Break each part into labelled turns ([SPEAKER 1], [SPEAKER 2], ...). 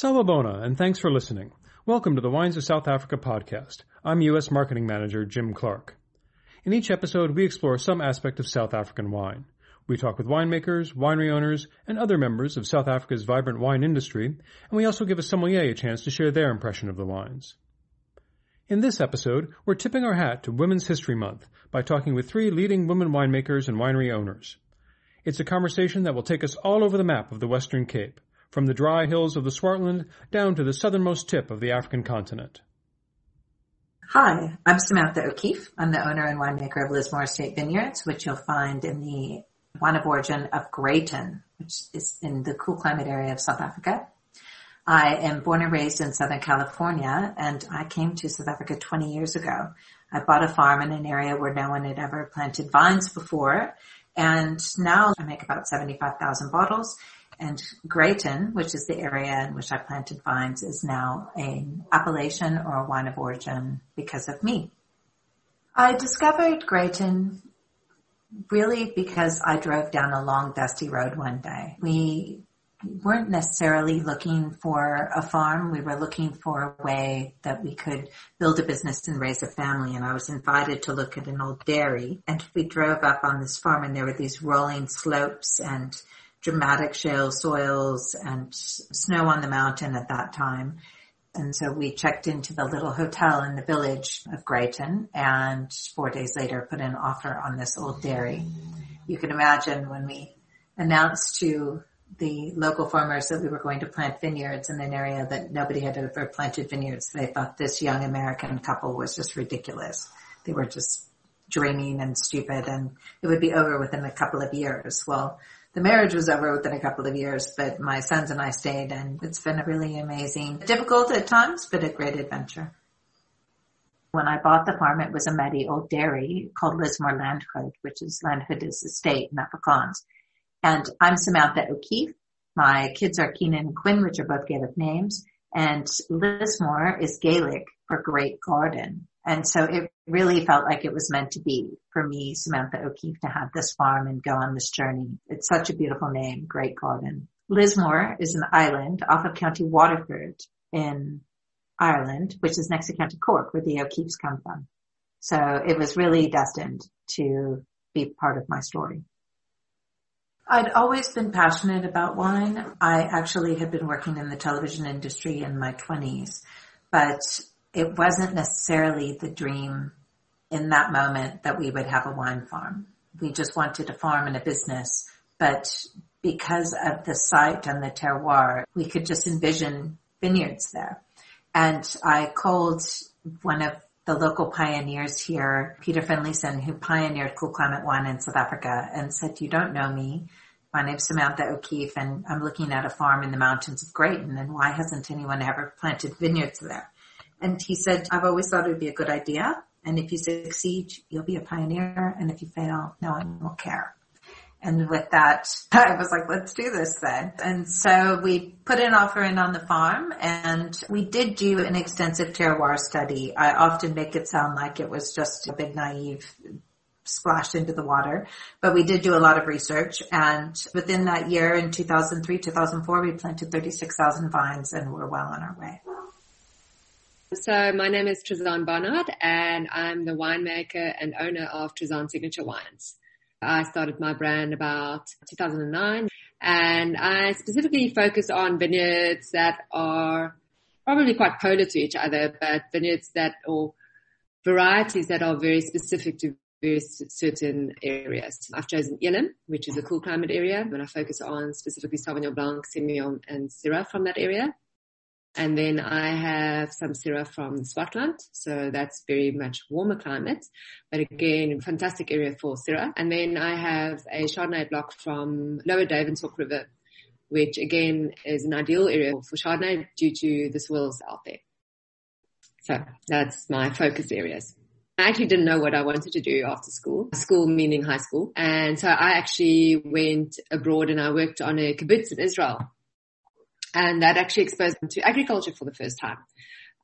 [SPEAKER 1] Salabona, and thanks for listening. Welcome to the Wines of South Africa podcast. I'm U.S. Marketing Manager Jim Clark. In each episode, we explore some aspect of South African wine. We talk with winemakers, winery owners, and other members of South Africa's vibrant wine industry, and we also give a sommelier a chance to share their impression of the wines. In this episode, we're tipping our hat to Women's History Month by talking with three leading women winemakers and winery owners. It's a conversation that will take us all over the map of the Western Cape, from the dry hills of the Swartland down to the southernmost tip of the African continent.
[SPEAKER 2] Hi, I'm Samantha O'Keefe. I'm the owner and winemaker of Lismore Estate Vineyards, which you'll find in the wine of origin of Greyton, which is in the cool climate area of South Africa. I am born and raised in Southern California and I came to South Africa 20 years ago. I bought a farm in an area where no one had ever planted vines before. And now I make about 75,000 bottles and Greyton, which is the area in which I planted vines, is now an appellation or a wine of origin because of me. I discovered Greyton really because I drove down a long dusty road one day. We weren't necessarily looking for a farm. We were looking for a way that we could build a business and raise a family. And I was invited to look at an old dairy and we drove up on this farm and there were these rolling slopes and dramatic shale soils and snow on the mountain at that time. And so we checked into the little hotel in the village of Greyton and four days later put an offer on this old dairy. You can imagine when we announced to the local farmers that we were going to plant vineyards in an area that nobody had ever planted vineyards. They thought this young American couple was just ridiculous. They were just dreaming and stupid and it would be over within a couple of years. Well, the marriage was over within a couple of years, but my sons and I stayed and it's been a really amazing, difficult at times, but a great adventure. When I bought the farm, it was a old dairy called Lismore Landgoed, which is Landgoed is estate in Afrikaans. And I'm Samantha O'Keefe. My kids are Keenan and Quinn, which are both Gaelic names. And Lismore is Gaelic for great garden. And so it really felt like it was meant to be for me, Samantha O'Keefe, to have this farm and go on this journey. It's such a beautiful name, Great Garden. Lismore is an island off of County Waterford in Ireland, which is next to County Cork, where the O'Keefes come from. So it was really destined to be part of my story. I'd always been passionate about wine. I actually had been working in the television industry in my twenties, but it wasn't necessarily the dream in that moment that we would have a wine farm. We just wanted a farm and a business, but because of the site and the terroir, we could just envision vineyards there. And I called one of the local pioneers here, Peter Finlayson, who pioneered cool climate wine in South Africa and said, you don't know me. My name's Samantha O'Keefe and I'm looking at a farm in the mountains of Greyton and why hasn't anyone ever planted vineyards there? And he said, I've always thought it would be a good idea. And if you succeed, you'll be a pioneer. And if you fail, no one will care. And with that, I was like, let's do this then. And so we put an offer in on the farm and we did do an extensive terroir study. I often make it sound like it was just a big naive splashed into the water, but we did do a lot of research and within that year in 2003, 2004, we planted 36,000 vines and we're well on our way.
[SPEAKER 3] So my name is Trizanne Barnard and I'm the winemaker and owner of Trizanne Signature Wines. I started my brand about 2009 and I specifically focus on vineyards that are probably quite polar to each other, but vineyards that or varieties that are very specific to very certain areas. I've chosen Elim, which is a cool climate area, and I focus on specifically Sauvignon Blanc, Semillon, and Syrah from that area. And then I have some Syrah from Swartland. So that's very much warmer climate, but again, fantastic area for Syrah. And then I have a Chardonnay block from Lower Duivenhoks River, which again is an ideal area for Chardonnay due to the soils out there. So that's my focus areas. I actually didn't know what I wanted to do after school, school meaning high school. And so I actually went abroad and I worked on a kibbutz in Israel and that actually exposed me to agriculture for the first time.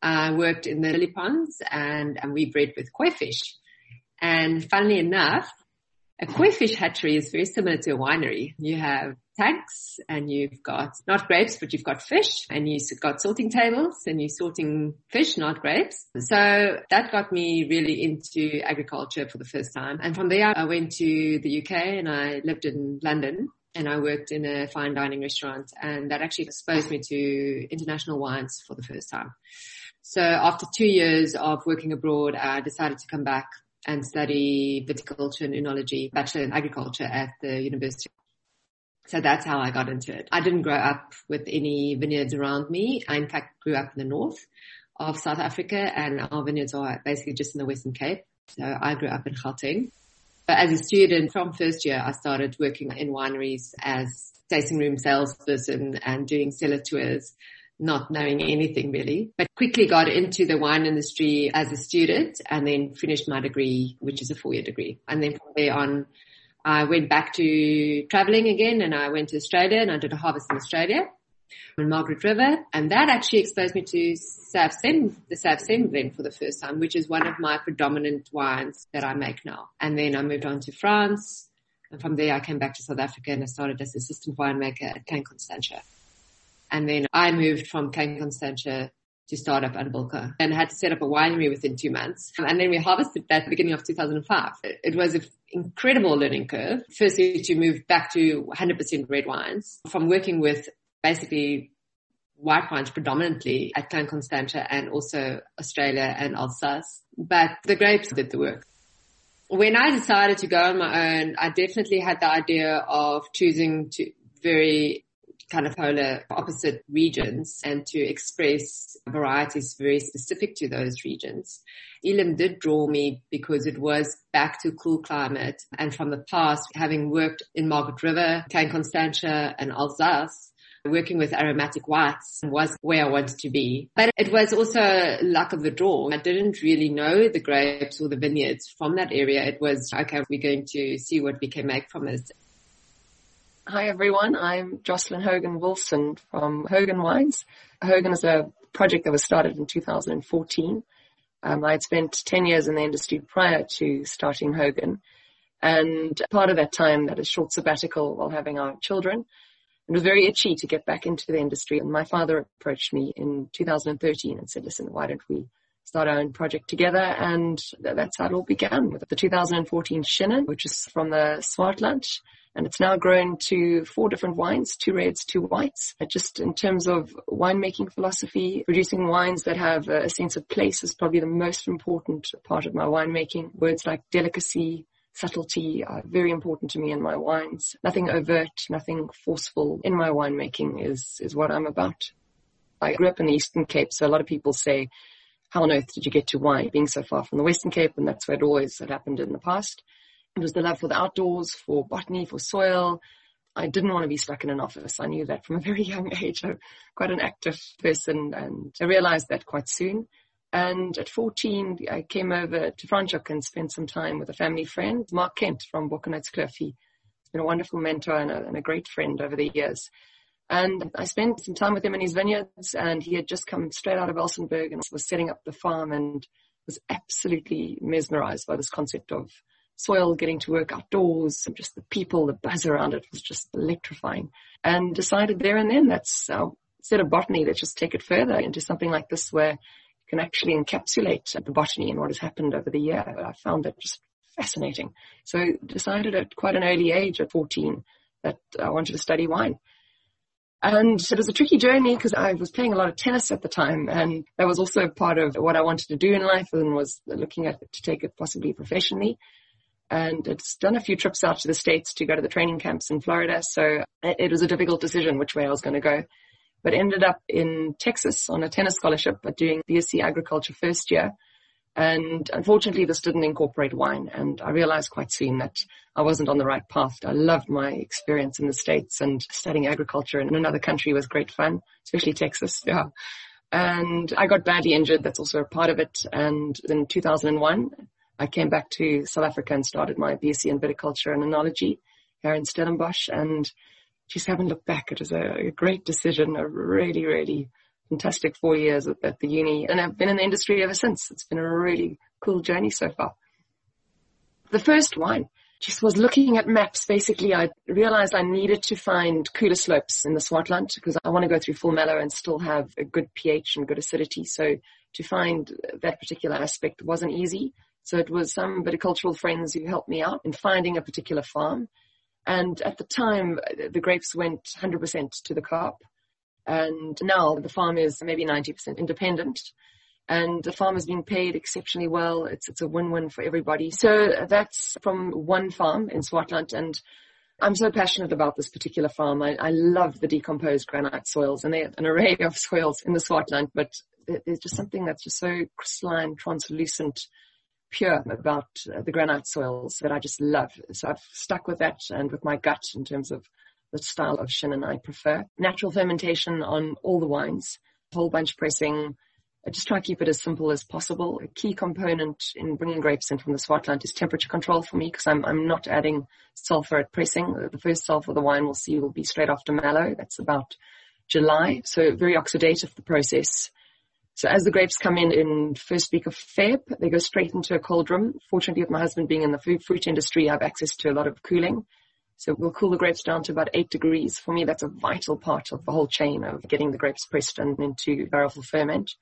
[SPEAKER 3] I worked in the lily ponds and, and we bred with koi fish. And funnily enough, a koi fish hatchery is very similar to a winery. You have tanks and you've got not grapes, but you've got fish and you've got sorting tables and you're sorting fish, not grapes. So that got me really into agriculture for the first time. And from there, I went to the UK and I lived in London and I worked in a fine dining restaurant and that actually exposed me to international wines for the first time. So after two years of working abroad, I decided to come back and study viticulture and enology, bachelor in agriculture at the university. So that's how I got into it. I didn't grow up with any vineyards around me. I in fact grew up in the north of South Africa and our vineyards are basically just in the Western Cape. So I grew up in Gauteng. As a student from first year, I started working in wineries as tasting room salesperson and doing cellar tours not knowing anything really, but quickly got into the wine industry as a student and then finished my degree, which is a four year degree. And then from there on, I went back to traveling again and I went to Australia and I did a harvest in Australia in Margaret River. And that actually exposed me to Sauv Sem, the Sauv Sem blend for the first time, which is one of my predominant wines that I make now. And then I moved on to France. And from there I came back to South Africa and I started as assistant winemaker at Klein Constantia. And then I moved from Klein Constantia to start up Anwilka and had to set up a winery within two months. And then we harvested that beginning of 2005. It was an incredible learning curve. Firstly, to move back to 100% red wines from working with basically white wines predominantly at Klein Constantia and also Australia and Alsace. But the grapes did the work. When I decided to go on my own, I definitely had the idea of choosing to very kind of polar opposite regions and to express varieties very specific to those regions. Elim did draw me because it was back to cool climate and from the past, having worked in Margaret River, Klein Constantia and Alsace, working with aromatic whites was where I wanted to be. But it was also luck of the draw. I didn't really know the grapes or the vineyards from that area. It was, okay, we're going to see what we can make from it.
[SPEAKER 4] Hi everyone, I'm Jocelyn Hogan Wilson from Hogan Wines. Hogan is a project that was started in 2014. Um, I had spent 10 years in the industry prior to starting Hogan and part of that time that is short sabbatical while having our children. It was very itchy to get back into the industry and my father approached me in 2013 and said, listen, why don't we start our own project together and that's how it all began with the 2014 Chenin, which is from the Swartland and it's now grown to four different wines, two reds, two whites. Just in terms of winemaking philosophy, producing wines that have a sense of place is probably the most important part of my winemaking. Words like delicacy, subtlety are very important to me in my wines. Nothing overt, nothing forceful in my winemaking is, is what I'm about. I grew up in the Eastern Cape, so a lot of people say, how on earth did you get to wine being so far from the Western Cape? And that's where it always had happened in the past. It was the love for the outdoors, for botany, for soil. I didn't want to be stuck in an office. I knew that from a very young age. I'm quite an active person and I realized that quite soon. And at 14, I came over to Franschhoek and spent some time with a family friend, Marc Kent from Boekenhoutskloof. He's been a wonderful mentor and a, and a great friend over the years. And I spent some time with him in his vineyards and he had just come straight out of Elsenburg and was setting up the farm and was absolutely mesmerized by this concept of soil, getting to work outdoors, and just the people, the buzz around it was just electrifying. And decided there and then that's our set of botany, let's just take it further into something like this where can actually encapsulate the botany and what has happened over the year. I found that just fascinating. So decided at quite an early age at 14 that I wanted to study wine. And it was a tricky journey because I was playing a lot of tennis at the time and that was also part of what I wanted to do in life and was looking at to take it possibly professionally and it's done a few trips out to the States to go to the training camps in Florida. So it was a difficult decision which way I was going to go, but ended up in Texas on a tennis scholarship, but doing BSc agriculture first year. And unfortunately, this didn't incorporate wine. And I realized quite soon that I wasn't on the right path. I loved my experience in the States and studying agriculture in another country was great fun, especially Texas. Yeah. And I got badly injured. That's also a part of it. And in 2001, I came back to South Africa and started my BSc in viticulture and enology here in Stellenbosch and just haven't looked back. It was a, a great decision, a really, really fantastic four years at, at the uni and I've been in the industry ever since. It's been a really cool journey so far. The first wine, just was looking at maps. Basically, I realized I needed to find cooler slopes in the Swartland because I want to go through full malo and still have a good pH and good acidity. So to find that particular aspect wasn't easy. So it was some viticultural friends who helped me out in finding a particular farm. And at the time, the grapes went 100% to the crop. And now the farm is maybe 90% independent and the farmer's being paid exceptionally well. It's, it's a win-win for everybody. So that's from one farm in Swartland and I'm so passionate about this particular farm. I, I love the decomposed granite soils and they're an array of soils in the Swartland, but there's just something that's just so crystalline, translucent, pure about the granite soils that I just love. So I've stuck with that and with my gut in terms of the style of Chenin I prefer. Natural fermentation on all the wines, whole bunch pressing, I just try to keep it as simple as possible. A key component in bringing grapes in from the Swartland is temperature control for me because I'm, I'm not adding sulfur at pressing. The first sulfur the wine will see will be straight after malo. That's about July. So very oxidative, the process. So as the grapes come in in first week of Feb, they go straight into a cold room. Fortunately, with my husband being in the food, fruit industry, I have access to a lot of cooling. So we'll cool the grapes down to about eight degrees. For me, that's a vital part of the whole chain of getting the grapes pressed and into barrel for ferment.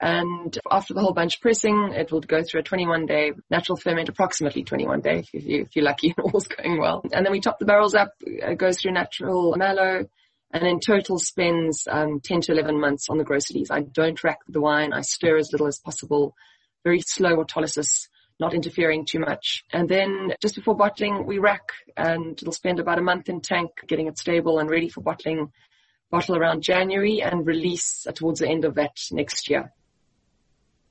[SPEAKER 4] And after the whole bunch pressing, it will go through a 21 day natural ferment, approximately 21 day if, you, if you're lucky and all's going well. And then we top the barrels up, it goes through natural malo, and in total spends um, 10 to 11 months on the groceries. I don't rack the wine. I stir as little as possible. Very slow autolysis, not interfering too much. And then just before bottling, we rack and it'll spend about a month in tank getting it stable and ready for bottling. Bottle around January and release towards the end of that next year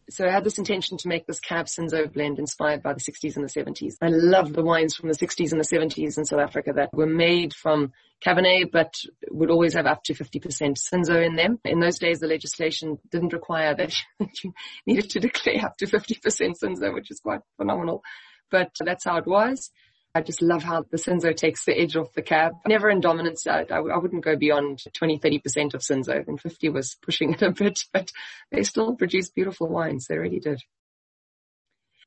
[SPEAKER 4] so I had this intention to make this Cab Cinsault blend inspired by the 60s and the 70s. I love the wines from the 60s and the 70s in South Africa that were made from Cabernet, but would always have up to 50% Cinsault in them. In those days, the legislation didn't require that you needed to declare up to 50% Cinsault, which is quite phenomenal. But that's how it was. I just love how the Cinsault takes the edge off the cab. Never in dominance. I, I, I wouldn't go beyond 20, 30% of Cinsault and 50 was pushing it a bit, but they still produce beautiful wines. They really did.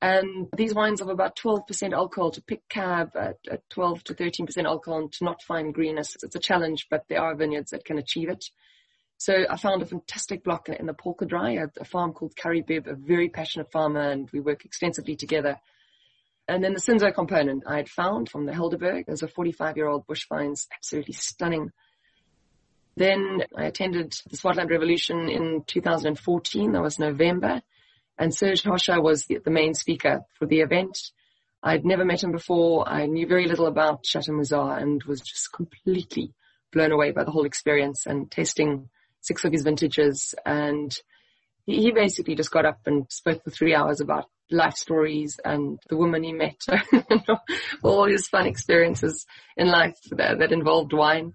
[SPEAKER 4] And these wines have about 12% alcohol to pick cab at, at 12 to 13% alcohol and to not find greenness. It's a challenge, but there are vineyards that can achieve it. So I found a fantastic block in the Polkadraai, a, a farm called Karibib, a very passionate farmer, and we work extensively together. And then the Cinsault component I had found from the Helderberg. There's a 45 year old bush vines, absolutely stunning. Then I attended the Swartland Revolution in 2014. That was November. And Serge Hochar was the, the main speaker for the event. I'd never met him before. I knew very little about Chateau Musar and was just completely blown away by the whole experience and tasting six of his vintages. And he, he basically just got up and spoke for three hours about life stories and the woman he met, all his fun experiences in life that, that involved wine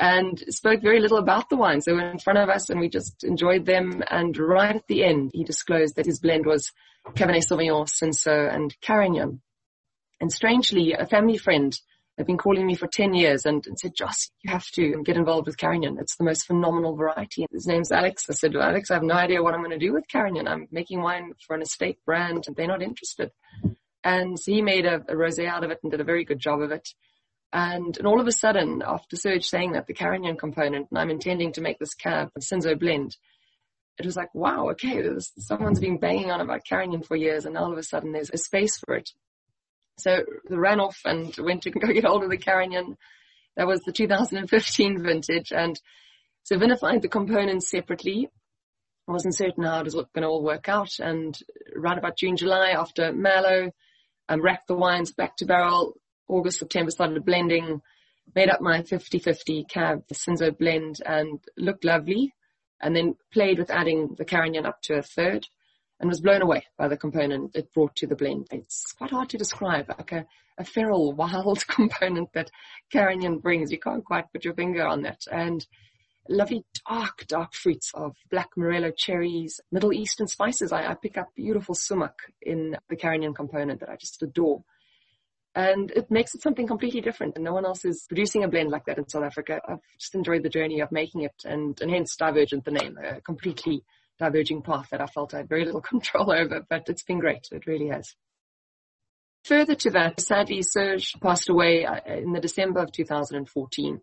[SPEAKER 4] and spoke very little about the wines. They were in front of us and we just enjoyed them. And right at the end, he disclosed that his blend was Cabernet Sauvignon, Cinsault and Carignan. And strangely, a family friend had been calling me for 10 years and, and said, Joss, you have to get involved with Carignan. It's the most phenomenal variety. His name's Alex. I said, Alex, I have no idea what I'm going to do with Carignan. I'm making wine for an estate brand and they're not interested. And so he made a, a rosé out of it and did a very good job of it. And, and all of a sudden, after Serge saying that the Carignan component, and I'm intending to make this cab Cinsault blend, it was like, wow, okay, someone's been banging on about Carignan for years and all of a sudden there's a space for it. So I ran off and went to go get hold of the Carignan. That was the 2015 vintage and so vinified the components separately. I wasn't certain how it was going to all work out and right about June, July after Malo, um, racked the wines back to barrel. August, September started blending, made up my 50-50 cab, the Cinsault blend and looked lovely and then played with adding the Carignan up to a third and was blown away by the component it brought to the blend. It's quite hard to describe, like a, a feral, wild component that Carignan brings. You can't quite put your finger on that. And lovely dark, dark fruits of black morello cherries, Middle Eastern spices. I, I pick up beautiful sumac in the Carignan component that I just adore. And it makes it something completely different. And no one else is producing a blend like that in South Africa. I've just enjoyed the journey of making it and, and hence Divergent, the name, a completely diverging path that I felt I had very little control over, but it's been great. It really has. Further to that, sadly, Serge passed away uh, in the December of 2014.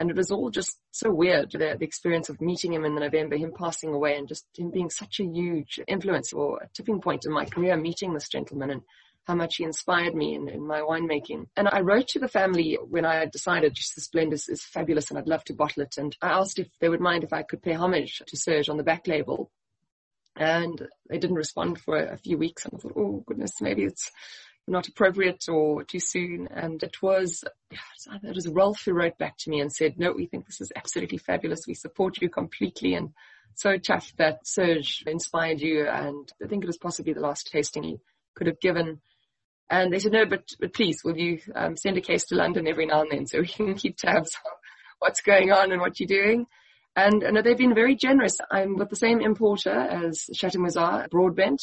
[SPEAKER 4] And it was all just so weird, the, the, experience of meeting him in the November, him passing away and just him being such a huge influence or a tipping point in my career, meeting this gentleman and how much he inspired me in, in my winemaking. And I wrote to the family when I decided just this blend is, is fabulous and I'd love to bottle it. And I asked if they would mind if I could pay homage to Serge on the back label. And they didn't respond for a few weeks. And I thought, oh goodness, maybe it's not appropriate or too soon. And it was, it was Rolf who wrote back to me and said, no, we think this is absolutely fabulous. We support you completely. And so tough that Serge inspired you. And I think it was possibly the last tasting he could have given. And they said, no, but, but please, will you um, send a case to London every now and then so we can keep tabs on what's going on and what you're doing. And, and they've been very generous. I'm with the same importer as Chateau Musar, Broadbent.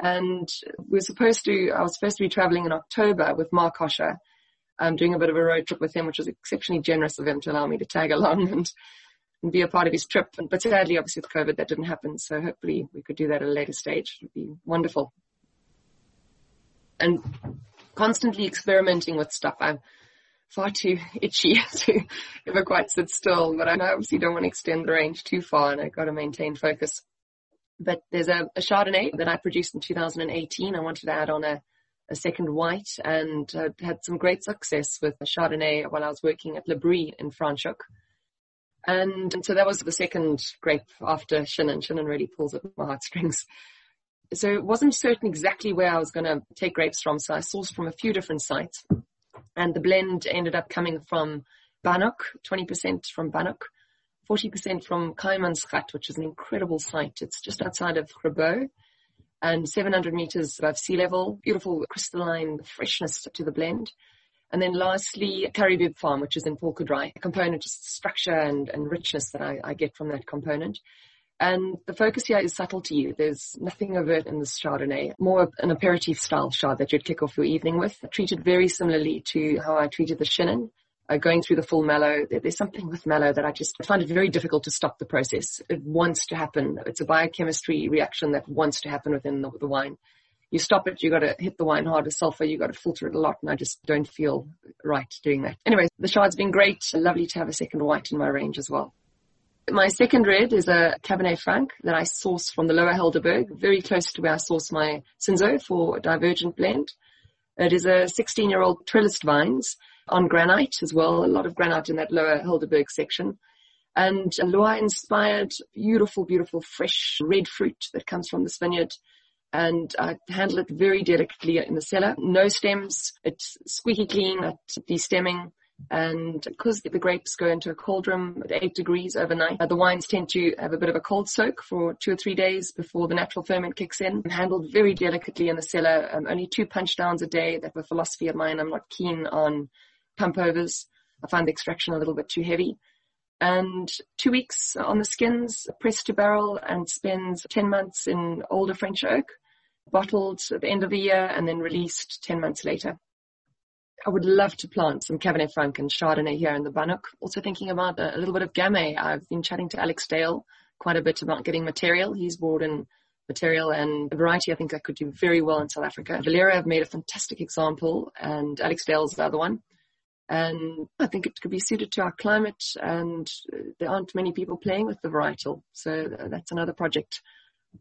[SPEAKER 4] And we are supposed to, I was supposed to be traveling in October with Marc Hochar, um, doing a bit of a road trip with him, which was exceptionally generous of him to allow me to tag along and, and be a part of his trip. But sadly, obviously with COVID, that didn't happen. So hopefully we could do that at a later stage. It would be wonderful. And constantly experimenting with stuff. I'm far too itchy to ever quite sit still, but I obviously don't want to extend the range too far and I've got to maintain focus. But there's a, a Chardonnay that I produced in 2018. I wanted to add on a, a second white and uh, had some great success with a Chardonnay while I was working at La Bri in Franschhoek. And, and so that was the second grape after Chenin. Chenin really pulls at my heartstrings. So it wasn't certain exactly where I was going to take grapes from. So I sourced from a few different sites and the blend ended up coming from Banhoek, 20% from Banhoek, 40% from Kaimansgat, which is an incredible site. It's just outside of Grabouw and 700 meters above sea level. Beautiful crystalline freshness to the blend. And then lastly, Karibib Farm, which is in Polkadraai, a component, just structure and, and richness that I, I, get from that component. And the focus here is subtlety. There's nothing overt in this Chardonnay, more an aperitif style Chard that you'd kick off your evening with, treated very similarly to how I treated the Chenin uh, going through the full malo. There's something with malo that I just find it very difficult to stop the process. It wants to happen. It's a biochemistry reaction that wants to happen within the, the wine. You stop it, you got to hit the wine hard with sulfur, you got to filter it a lot, and I just don't feel right doing that. Anyway, the Chard's been great. Lovely to have a second white in my range as well. My second red is a Cabernet Franc that I source from the Lower Helderberg, very close to where I source my Cinsault for Divergent blend. It is a 16 year old trellised vines on granite as well, a lot of granite in that lower Helderberg section. And a Loire inspired, beautiful, beautiful fresh red fruit that comes from this vineyard. And I handle it very delicately in the cellar. No stems. It's squeaky clean at de-stemming. And because the grapes go into a cold room at eight degrees overnight, uh, the wines tend to have a bit of a cold soak for two or three days before the natural ferment kicks in. Handled very delicately in the cellar. Um, only two punch downs a day. That's a philosophy of mine. I'm not keen on pump overs. I find the extraction a little bit too heavy. And two weeks on the skins, pressed to barrel and spends 10 months in older French oak, bottled at the end of the year and then released 10 months later. I would love to plant some Cabernet Franc and Chardonnay here in the Banhoek. Also thinking about a, a little bit of Gamay. I've been chatting to Alex Dale quite a bit about getting material. He's brought in material and a variety I think I could do very well in South Africa. Vallera have made a fantastic example and Alex Dale's the other one. And I think it could be suited to our climate and there aren't many people playing with the varietal. So that's another project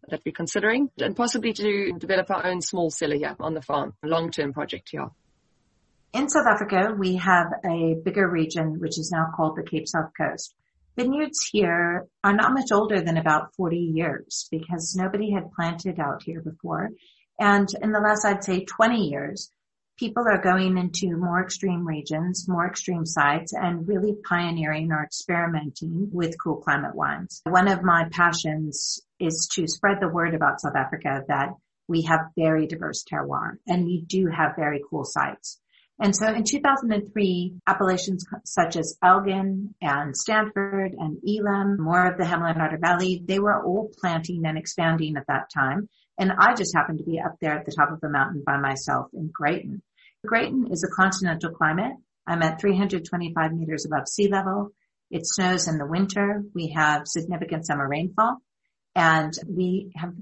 [SPEAKER 4] that we're considering and possibly to develop our own small cellar here on the farm, a long-term project here.
[SPEAKER 2] In South Africa, we have a bigger region, which is now called the Cape South Coast. Vineyards here are not much older than about 40 years because nobody had planted out here before. And in the last, I'd say 20 years, people are going into more extreme regions, more extreme sites, and really pioneering or experimenting with cool climate wines. One of my passions is to spread the word about South Africa that we have very diverse terroir and we do have very cool sites. And so in 2003, appellations such as Elgin and Stanford and Elim, more of the Hemel-en-Aarde Valley, they were all planting and expanding at that time. And I just happened to be up there at the top of the mountain by myself in Greyton. Greyton is a continental climate. I'm at 325 meters above sea level. It snows in the winter. We have significant summer rainfall and we have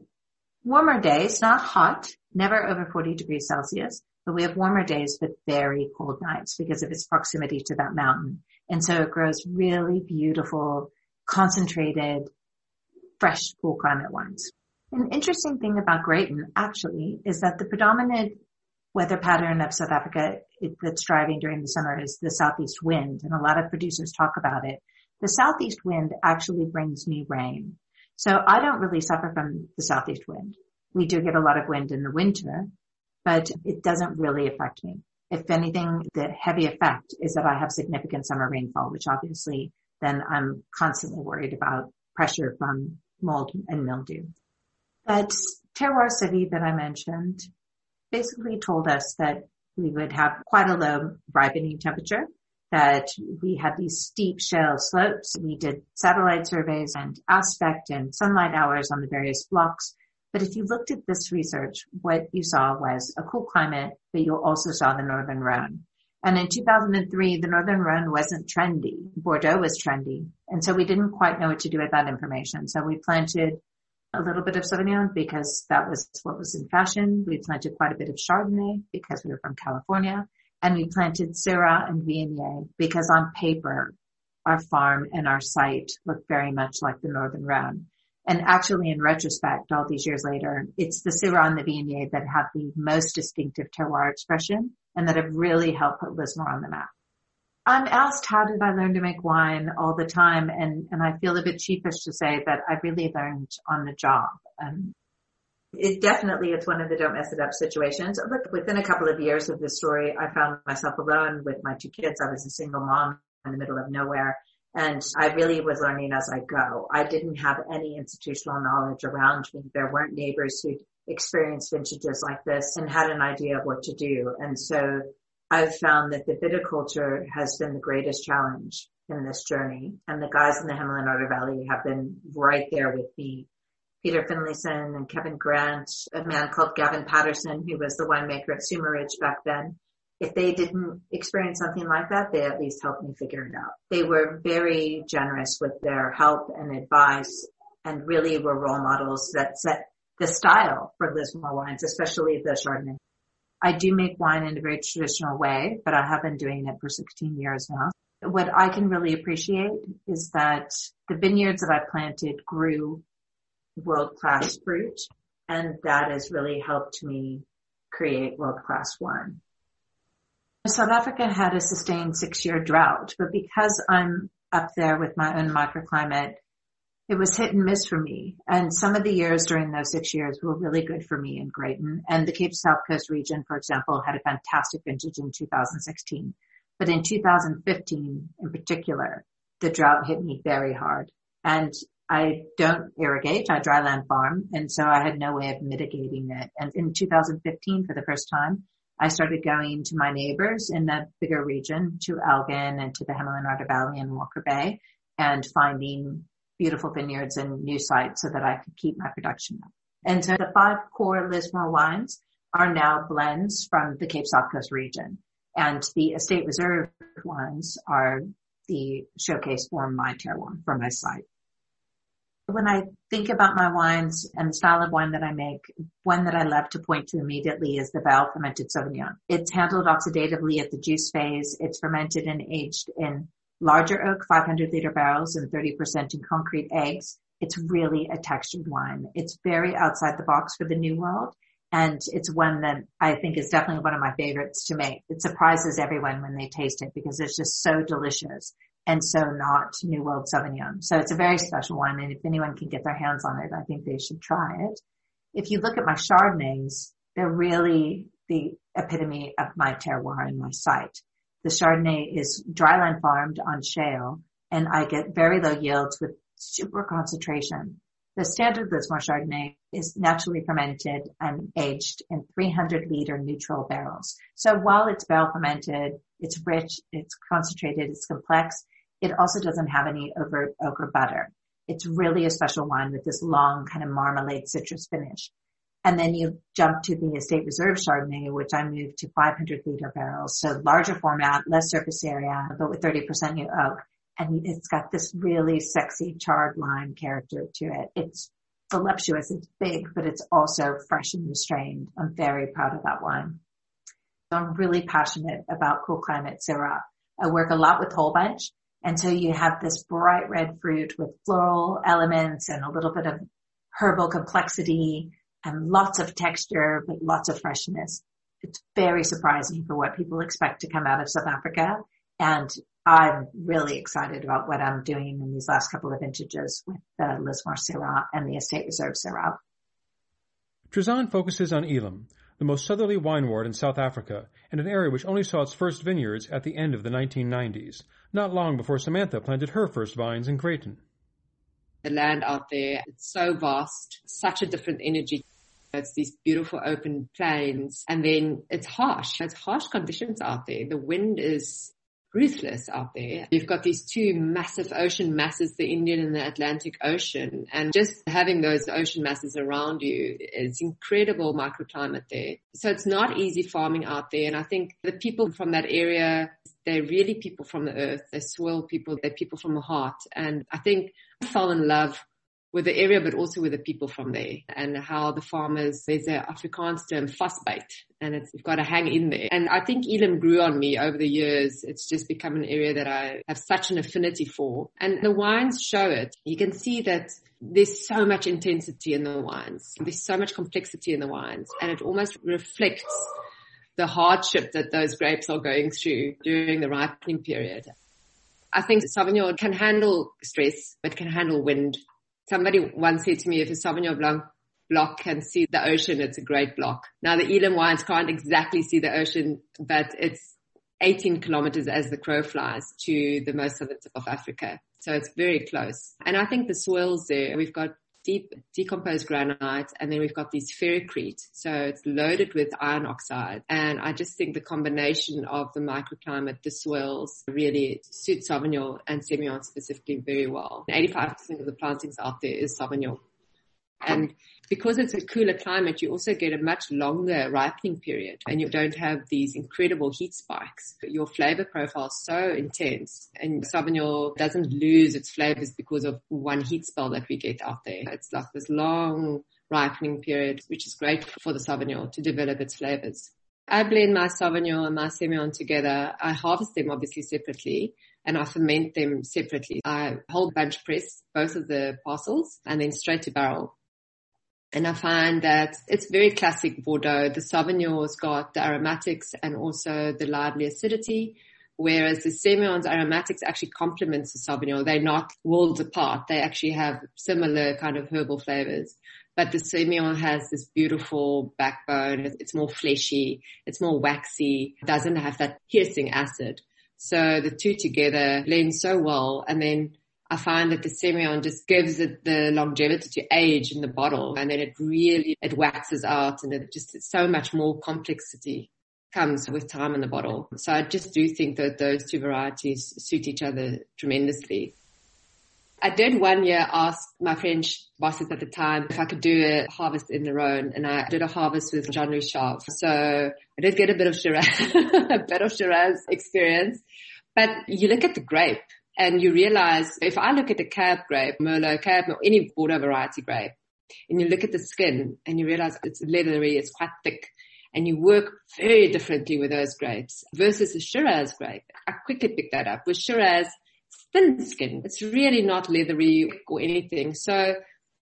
[SPEAKER 2] warmer days, not hot, never over 40 degrees Celsius, but we have warmer days with very cold nights because of its proximity to that mountain. And so it grows really beautiful, concentrated, fresh, cool climate wines. An interesting thing about Greyton actually is that the predominant weather pattern of South Africa that's driving during the summer is the southeast wind. And a lot of producers talk about it. The southeast wind actually brings me rain. So I don't really suffer from the southeast wind. We do get a lot of wind in the winter, but it doesn't really affect me. If anything, the heavy effect is that I have significant summer rainfall, which obviously then I'm constantly worried about pressure from mold and mildew. But Terroir Civi that I mentioned basically told us that we would have quite a low ripening temperature, that we had these steep shale slopes. We did satellite surveys and aspect and sunlight hours on the various blocks but if you looked at this research, what you saw was a cool climate, but you also saw the Northern Rhone. And in 2003, the Northern Rhone wasn't trendy. Bordeaux was trendy. And so we didn't quite know what to do with that information. So we planted a little bit of Sauvignon because that was what was in fashion. We planted quite a bit of Chardonnay because we were from California. And we planted Syrah and Viognier because on paper, our farm and our site looked very much like the Northern Rhone. And actually, in retrospect, all these years later, it's the Syrah and the Viognier that have the most distinctive terroir expression and that have really helped put Lismore on the map. I'm asked how did I learn to make wine all the time, and and I feel a bit sheepish to say that I really learned on the job. Um, it definitely it's one of the don't mess it up situations. But within a couple of years of this story, I found myself alone with my two kids. I was a single mom in the middle of nowhere and I really was learning as I go. I didn't have any institutional knowledge around me. There weren't neighbors who'd experienced vintages like this and had an idea of what to do. And so I've found that the viticulture has been the greatest challenge in this journey. And the guys in the Hemel-en-Aarde Valley have been right there with me. Peter Finlayson and Kevin Grant, a man called Gavin Patterson, who was the winemaker at Sumer back then if they didn't experience something like that, they at least helped me figure it out. They were very generous with their help and advice and really were role models that set the style for Lismore wines, especially the Chardonnay. I do make wine in a very traditional way, but I have been doing it for 16 years now. What I can really appreciate is that the vineyards that I planted grew world-class fruit and that has really helped me create world-class wine. South Africa had a sustained six year drought, but because I'm up there with my own microclimate, it was hit and miss for me. And some of the years during those six years were really good for me in Greyton. And the Cape South Coast region, for example, had a fantastic vintage in 2016. But in 2015 in particular, the drought hit me very hard. And I don't irrigate, I dryland farm. And so I had no way of mitigating it. And in 2015, for the first time, I started going to my neighbors in the bigger region, to Elgin and to the Order Valley and Walker Bay and finding beautiful vineyards and new sites so that I could keep my production up. And so the five core Lismore wines are now blends from the Cape South Coast region. And the estate reserve wines are the showcase for my terroir, for my site. When I think about my wines and the style of wine that I make, one that I love to point to immediately is the barrel fermented Sauvignon. It's handled oxidatively at the juice phase. It's fermented and aged in larger oak 500 liter barrels and 30% in concrete eggs. It's really a textured wine. It's very outside the box for the new world. And it's one that I think is definitely one of my favorites to make. It surprises everyone when they taste it because it's just so delicious and so not New World Sauvignon. So it's a very special one. And if anyone can get their hands on it, I think they should try it. If you look at my Chardonnays, they're really the epitome of my terroir and my site. The Chardonnay is dryland farmed on shale and I get very low yields with super concentration. The standard Lismore Chardonnay is naturally fermented and aged in 300 liter neutral barrels. So while it's barrel fermented, it's rich, it's concentrated, it's complex, it also doesn't have any overt ochre butter. It's really a special wine with this long kind of marmalade citrus finish. And then you jump to the estate reserve Chardonnay, which I moved to 500 liter barrels. So larger format, less surface area, but with 30% new oak. And it's got this really sexy charred lime character to it. It's voluptuous, it's big, but it's also fresh and restrained. I'm very proud of that wine. I'm really passionate about cool climate Syrah. I work a lot with whole bunch. And so you have this bright red fruit with floral elements and a little bit of herbal complexity and lots of texture, but lots of freshness. It's very surprising for what people expect to come out of South Africa. And I'm really excited about what I'm doing in these last couple of vintages with the Lismore Syrah and the Estate Reserve Syrah.
[SPEAKER 1] Trizanne focuses on Elim, the most southerly wine ward in South Africa, and an area which only saw its first vineyards at the end of the 1990s, not long before Samantha planted her first vines in Greyton.
[SPEAKER 3] The land out there, it's so vast, such a different energy. It's these beautiful open plains and then it's harsh. It's harsh conditions out there. The wind is ruthless out there. You've got these two massive ocean masses, the Indian and the Atlantic Ocean, and just having those ocean masses around you is incredible microclimate there. So it's not easy farming out there. And I think the people from that area, they're really people from the earth. They're soil people. They're people from the heart. And I think I fell in love with the area, but also with the people from there and how the farmers, there's an Afrikaans term, vasbyt, and it's, you've got to hang in there. And I think Elim grew on me over the years. It's just become an area that I have such an affinity for. And the wines show it. You can see that there's so much intensity in the wines. There's so much complexity in the wines and it almost reflects the hardship that those grapes are going through during the ripening period. I think Sauvignon can handle stress, but can handle wind Somebody once said to me, if a Sauvignon Blanc block can see the ocean, it's a great block. Now the Elim wines can't exactly see the ocean, but it's 18 kilometers as the crow flies to the most southern tip of Africa. So it's very close. And I think the soils there, we've got deep decomposed granite and then we've got these ferricrete. So it's loaded with iron oxide. And I just think the combination of the microclimate, the soils really suit Sauvignon and Semillon specifically very well. 85% of the plantings out there is Sauvignon. And because it's a cooler climate, you also get a much longer ripening period and you don't have these incredible heat spikes. Your flavor profile is so intense and Sauvignon doesn't lose its flavors because of one heat spell that we get out there. It's like this long ripening period, which is great for the Sauvignon to develop its flavors. I blend my Sauvignon and my Semillon together. I harvest them obviously separately and I ferment them separately. I whole bunch press both of the parcels and then straight to barrel. And I find that it's very classic Bordeaux. The Sauvignon's got the aromatics and also the lively acidity, whereas the Semillon's aromatics actually complements the Sauvignon. They're not worlds apart. They actually have similar kind of herbal flavors. But the Semillon has this beautiful backbone. It's more fleshy. It's more waxy. It doesn't have that piercing acid. So the two together blend so well. And then I find that the Semillon just gives it the longevity to age in the bottle and then it really, it waxes out and it just, so much more complexity comes with time in the bottle. So I just do think that those two varieties suit each other tremendously. I did one year ask my French bosses at the time if I could do a harvest in the Rhone and I did a harvest with Jean-Louis. So I did get a bit of Shiraz, a bit of Shiraz experience. But you look at the grape and you realize if I look at the cab grape, Merlot cab, or any Bordeaux variety grape, and you look at the skin and you realize it's leathery, it's quite thick, and you work very differently with those grapes versus a Shiraz grape. I quickly picked that up. With Shiraz, thin skin. It's really not leathery or anything. So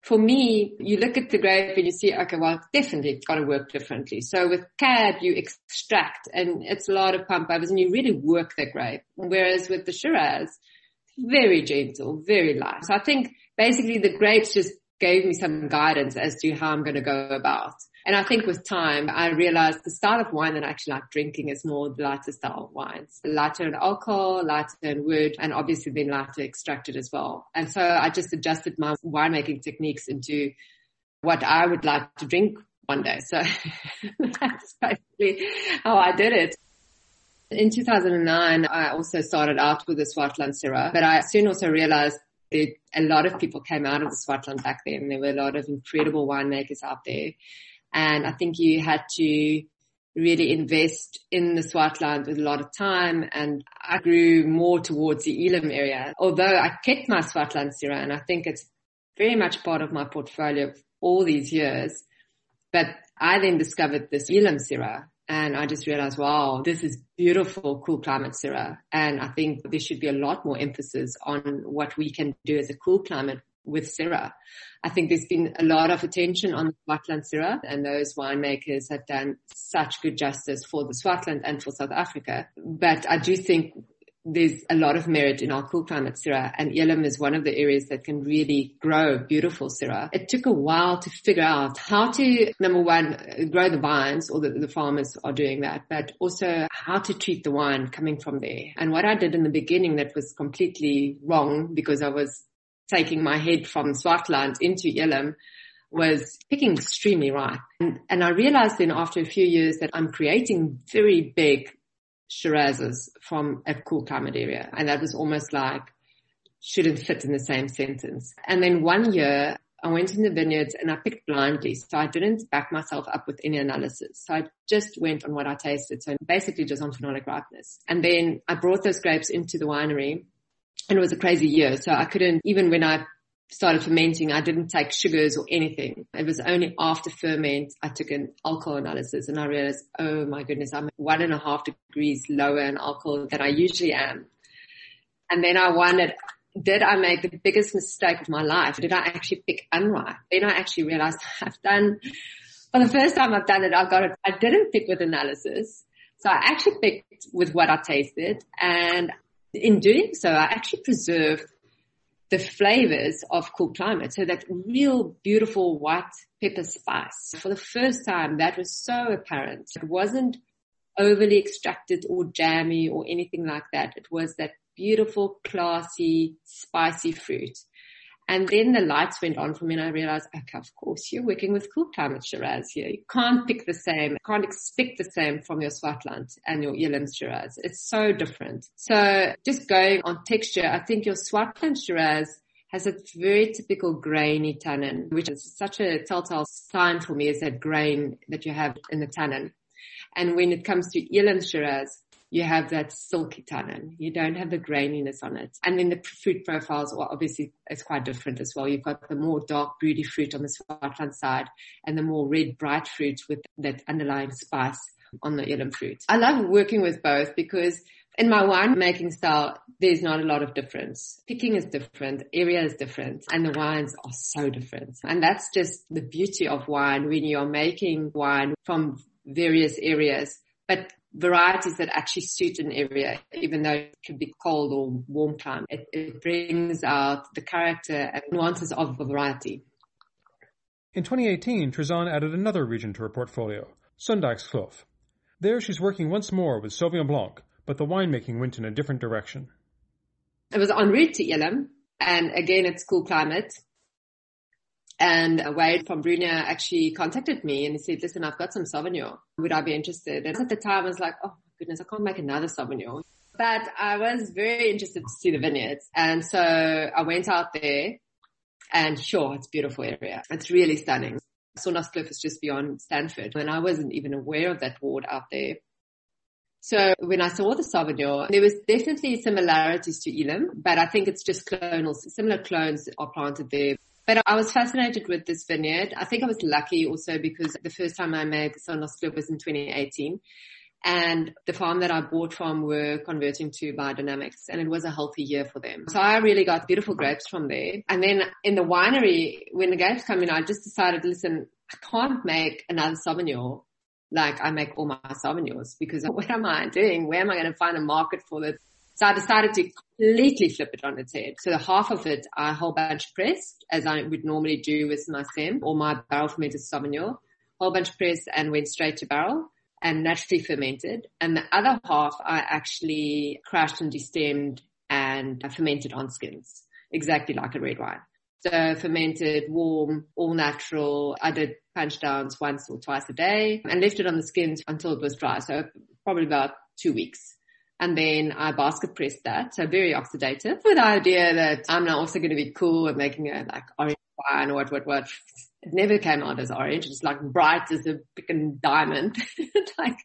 [SPEAKER 3] for me, you look at the grape and you see, okay, well, definitely it's got to work differently. So with cab, you extract and it's a lot of pump overs and you really work the grape. Whereas with the Shiraz, very gentle, very light. So I think basically the grapes just gave me some guidance as to how I'm going to go about. And I think with time, I realized the style of wine that I actually like drinking is more the lighter style wines, lighter in alcohol, lighter in wood, and obviously then lighter extracted as well. And so I just adjusted my winemaking techniques into what I would like to drink one day. So that's basically how I did it. In 2009, I also started out with the Swartland Syrah, but I soon also realized that a lot of people came out of the Swartland back then. There were a lot of incredible winemakers out there. And I think you had to really invest in the Swartland with a lot of time and I grew more towards the Elim area. Although I kept my Swartland Syrah and I think it's very much part of my portfolio all these years. But I then discovered this Elim Syrah and I just realized, wow, this is beautiful, cool climate Syrah. And I think there should be a lot more emphasis on what we can do as a cool climate with Syrah. I think there's been a lot of attention on the Swartland Syrah and those winemakers have done such good justice for the Swartland and for South Africa. But I do think there's a lot of merit in our cool climate Syrah and Elim is one of the areas that can really grow beautiful Syrah. It took a while to figure out how to, number one, grow the vines or the, the farmers are doing that, but also how to treat the wine coming from there. And what I did in the beginning that was completely wrong because I was taking my head from Swartland into Elim was picking extremely ripe. And, and I realized then after a few years that I'm creating very big Shirazes from a cool climate area. And that was almost like shouldn't fit in the same sentence. And then one year I went in the vineyards and I picked blindly. So I didn't back myself up with any analysis. So I just went on what I tasted. So basically just on phenolic ripeness. And then I brought those grapes into the winery and it was a crazy year. So I couldn't, even when I started fermenting, I didn't take sugars or anything. It was only after ferment I took an alcohol analysis and I realized, oh my goodness, I'm one and a half degrees lower in alcohol than I usually am. And then I wondered, did I make the biggest mistake of my life? Did I actually pick unripe? Then I actually realized I've done, for the first time I've done it, I got it, I didn't pick with analysis. So I actually picked with what I tasted and in doing so, I actually preserved the flavors of cool climate. So that real beautiful white pepper spice. For the first time, that was so apparent. It wasn't overly extracted or jammy or anything like that. It was that beautiful, classy, spicy fruit. And then the lights went on for me and I realized, okay, of course you're working with cool climate Shiraz here. You can't pick the same, can't expect the same from your Swartland and your Elim Shiraz. It's so different. So just going on texture, I think your Swartland Shiraz has a very typical grainy tannin, which is such a telltale sign for me is that grain that you have in the tannin. And when it comes to Elim Shiraz, you have that silky tannin. You don't have the graininess on it. And then the fruit profiles are obviously it's quite different as well. You've got the more dark broody fruit on the Swartland side and the more red bright fruit with that underlying spice on the Elim fruit. I love working with both because in my wine making style, there's not a lot of difference. Picking is different, area is different, and the wines are so different. And that's just the beauty of wine when you're making wine from various areas, but varieties that actually suit an area, even though it could be cold or warm climate. It, it brings out the character and nuances of a variety.
[SPEAKER 1] In 2018, Trizanne added another region to her portfolio, Sondagskloof. There she's working once more with Sauvignon Blanc, but the winemaking went in a different direction.
[SPEAKER 3] It was en route to Elim, and again, it's cool climate. And Wade from Brunia actually contacted me and he said, listen, I've got some Sauvignon. Would I be interested? And at the time I was like, oh my goodness, I can't make another Sauvignon. But I was very interested to see the vineyards. And so I went out there and sure, it's a beautiful area. It's really stunning. Sondagskloof is just beyond Stanford and I wasn't even aware of that ward out there. So when I saw the Sauvignon, there was definitely similarities to Elim, but I think it's just clonal. Similar clones are planted there. But I was fascinated with this vineyard. I think I was lucky also because the first time I made Sondagskloof was in 2018 and the farm that I bought from were converting to biodynamics and it was a healthy year for them. So I really got beautiful grapes from there. And then in the winery, when the grapes come in, I just decided, listen, I can't make another Sauvignon like I make all my Sauvignons because what am I doing? Where am I going to find a market for this? So I decided to completely flip it on its head. So the half of it I whole bunch pressed as I would normally do with my SEM or my barrel fermented Sauvignon, whole bunch pressed and went straight to barrel and naturally fermented. And the other half I actually crushed and destemmed and fermented on skins, exactly like a red wine. So fermented, warm, all natural. I did punch downs once or twice a day and left it on the skins until it was dry. So probably about two weeks. And then I basket pressed that. So very oxidative with the idea that I'm now also going to be cool and making a like orange wine or what, what, what. It never came out as orange. It's like bright as a diamond. like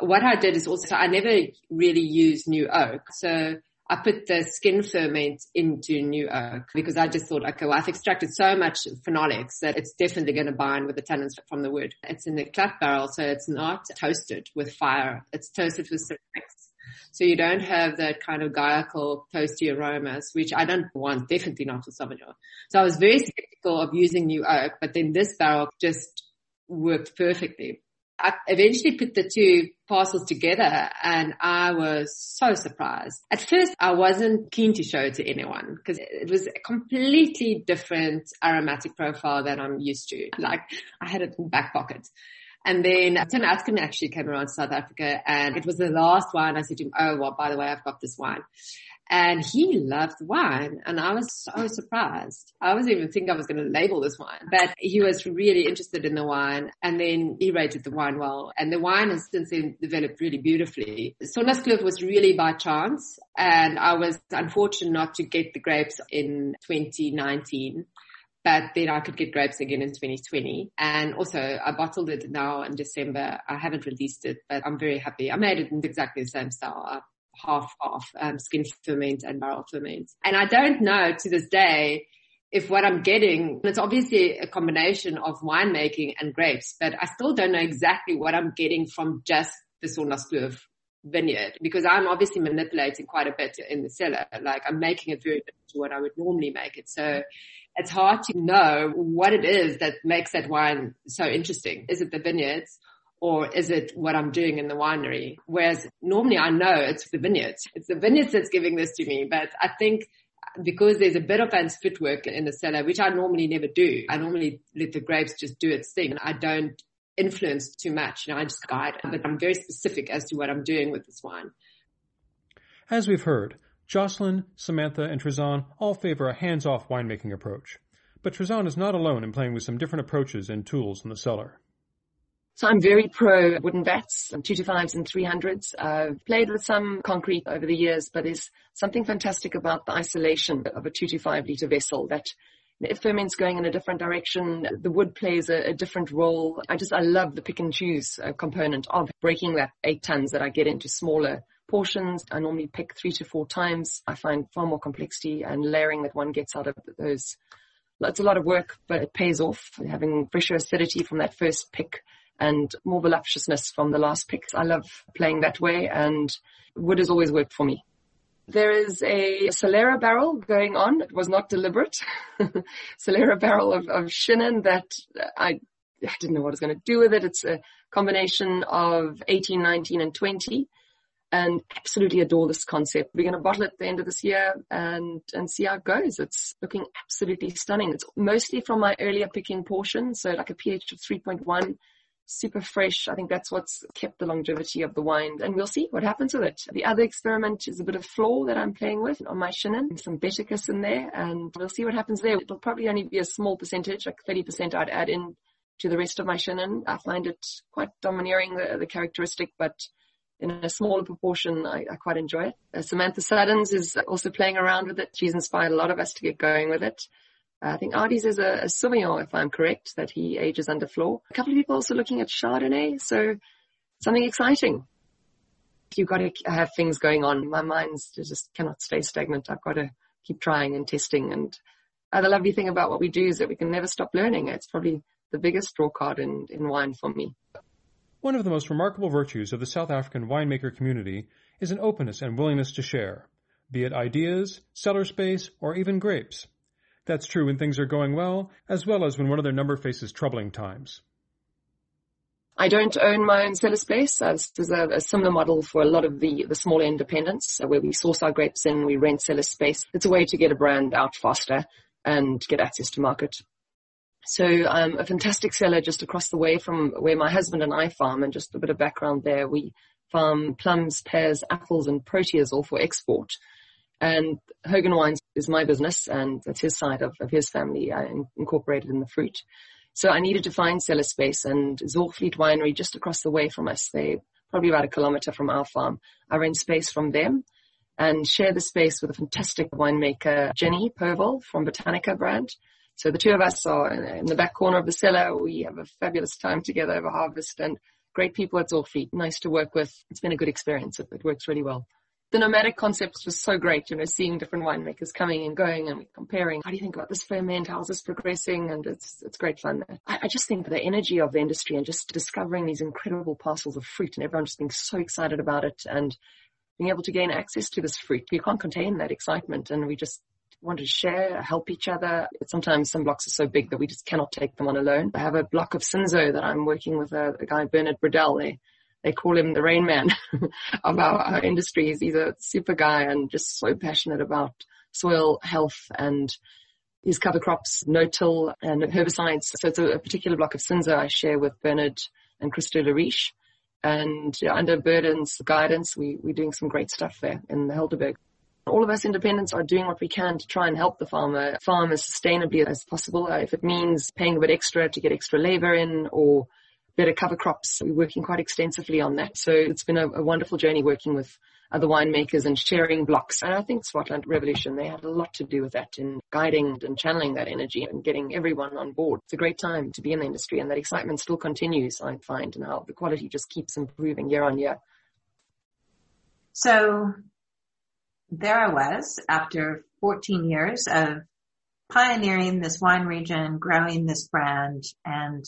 [SPEAKER 3] what I did is also, I never really used new oak. So I put the skin ferment into new oak because I just thought, okay, well, I've extracted so much phenolics that it's definitely going to bind with the tannins from the wood. It's in the clat barrel, so it's not toasted with fire. It's toasted with ceramics. So you don't have that kind of guaiacol toasty aromas, which I don't want, definitely not for Sauvignon. So I was very skeptical of using new oak, but then this barrel just worked perfectly. I eventually put the two parcels together and I was so surprised. At first I wasn't keen to show it to anyone because it was a completely different aromatic profile that I'm used to. Like I had it in back pocket. And then Tim Atkin actually came around to South Africa and it was the last wine I said to him, oh, well, by the way, I've got this wine and he loved wine and I was so surprised. I wasn't even thinking I was going to label this wine, but he was really interested in the wine and then he rated the wine well and the wine has since then developed really beautifully. Sondagskloof was really by chance and I was unfortunate not to get the grapes in 2019 but then I could get grapes again in 2020. And also I bottled it now in December. I haven't released it, but I'm very happy. I made it in exactly the same style half half um, skin ferment and barrel ferment. And I don't know to this day if what I'm getting, it's obviously a combination of winemaking and grapes, but I still don't know exactly what I'm getting from just the Sondagskloof vineyard because I'm obviously manipulating quite a bit in the cellar. Like I'm making it very different to what I would normally make it. So it's hard to know what it is that makes that wine so interesting. Is it the vineyards? Or is it what I'm doing in the winery? Whereas normally I know it's the vineyards. It's the vineyards that's giving this to me. But I think because there's a bit of Hans footwork in the cellar, which I normally never do. I normally let the grapes just do its thing. And I don't influence too much. You know, I just guide, but I'm very specific as to what I'm doing with this wine.
[SPEAKER 1] As we've heard, Jocelyn, Samantha, and Trizanne all favor a hands-off winemaking approach. But Trizanne is not alone in playing with some different approaches and tools in the cellar.
[SPEAKER 4] So I'm very pro wooden vats, two to fives and three hundreds. I've played with some concrete over the years, but there's something fantastic about the isolation of a two to five liter vessel that if ferment's going in a different direction, the wood plays a, a, different role. I just, I love the pick and choose uh, component of breaking that eight tons that I get into smaller portions. I normally pick three to four times. I find far more complexity and layering that one gets out of those. It's a lot of work, but it pays off. Having fresher acidity from that first pick and more voluptuousness from the last picks. I love playing that way and wood has always worked for me. There is a Solera barrel going on. It was not deliberate. Solera barrel of, of that I, I didn't know what I was going to do with it. It's a combination of 18, 19 and 20 and absolutely adore this concept. We're going to bottle it at the end of this year and, and see how it goes. It's looking absolutely stunning. It's mostly from my earlier picking portion. So like a pH of 3.1 super fresh. I think that's what's kept the longevity of the wine and we'll see what happens with it. The other experiment is a bit of flor that I'm playing with on my Chenin, some Beticus in there and we'll see what happens there. It'll probably only be a small percentage, like 30% I'd add in to the rest of my Chenin. I find it quite domineering, the, the characteristic, but in a smaller proportion, I, I quite enjoy it. Uh, Samantha Suddens is also playing around with it. She's inspired a lot of us to get going with it. I think Artie's is a, a Sauvignon, if I'm correct, that he ages under flor. A couple of people also looking at Chardonnay, so something exciting. You've got to have things going on. My mind's just cannot stay stagnant. I've got to keep trying and testing. And uh, the lovely thing about what we do is that we can never stop learning. It's probably the biggest draw card in, in wine for me.
[SPEAKER 1] One of the most remarkable virtues of the South African winemaker community is an openness and willingness to share, be it ideas, cellar space, or even grapes. That's true when things are going well, as well as when one of their number faces troubling times.
[SPEAKER 4] I don't own my own cellar space. There's a, a, similar model for a lot of the, the smaller independents uh, where we source our grapes in, we rent cellar space. It's a way to get a brand out faster and get access to market. So I'm a fantastic cellar just across the way from where my husband and I farm and just a bit of background there. We farm plums, pears, apples and proteas all for export. And Hogan Wines is my business and that's his side of, of his family uh, I incorporated in the fruit. So I needed to find cellar space and Zorgvliet Winery just across the way from us. They probably about a kilometer from our farm. I rent space from them and share the space with a fantastic winemaker, Ginny Povall from Botanica brand. So the two of us are in the back corner of the cellar. We have a fabulous time together over harvest and great people at Zorgvliet. Nice to work with. It's been a good experience. It, it works really well. The nomadic concept was so great, you know, seeing different winemakers coming and going and comparing. How do you think about this ferment? How's this progressing? And it's, it's great fun. I, I just think the energy of the industry and just discovering these incredible parcels of fruit and everyone just being so excited about it and being able to gain access to this fruit. You can't contain that excitement and we just want to share, help each other. Sometimes some blocks are so big that we just cannot take them on alone. I have a block of Cinsault that I'm working with a, a guy, Bernard Bradell. They, they call him the rain man of our, our industry. He's a super guy and just so passionate about soil health and his cover crops, no-till and herbicides. So it's a, a particular block of Cinsault I share with Bernard and Christo Lariche. And under Burden's guidance, we, we're doing some great stuff there in the Helderberg. All of us independents are doing what we can to try and help the farmer farm as sustainably as possible. Uh, if it means paying a bit extra to get extra labor in or better cover crops. We're working quite extensively on that. So it's been a, a wonderful journey working with other winemakers and sharing blocks. And I think Swartland Revolution, they had a lot to do with that in guiding and channeling that energy and getting everyone on board. It's a great time to be in the industry and that excitement still continues, I find, and how the quality just keeps improving year on year.
[SPEAKER 2] So there I was after 14 years of pioneering this wine region, growing this brand and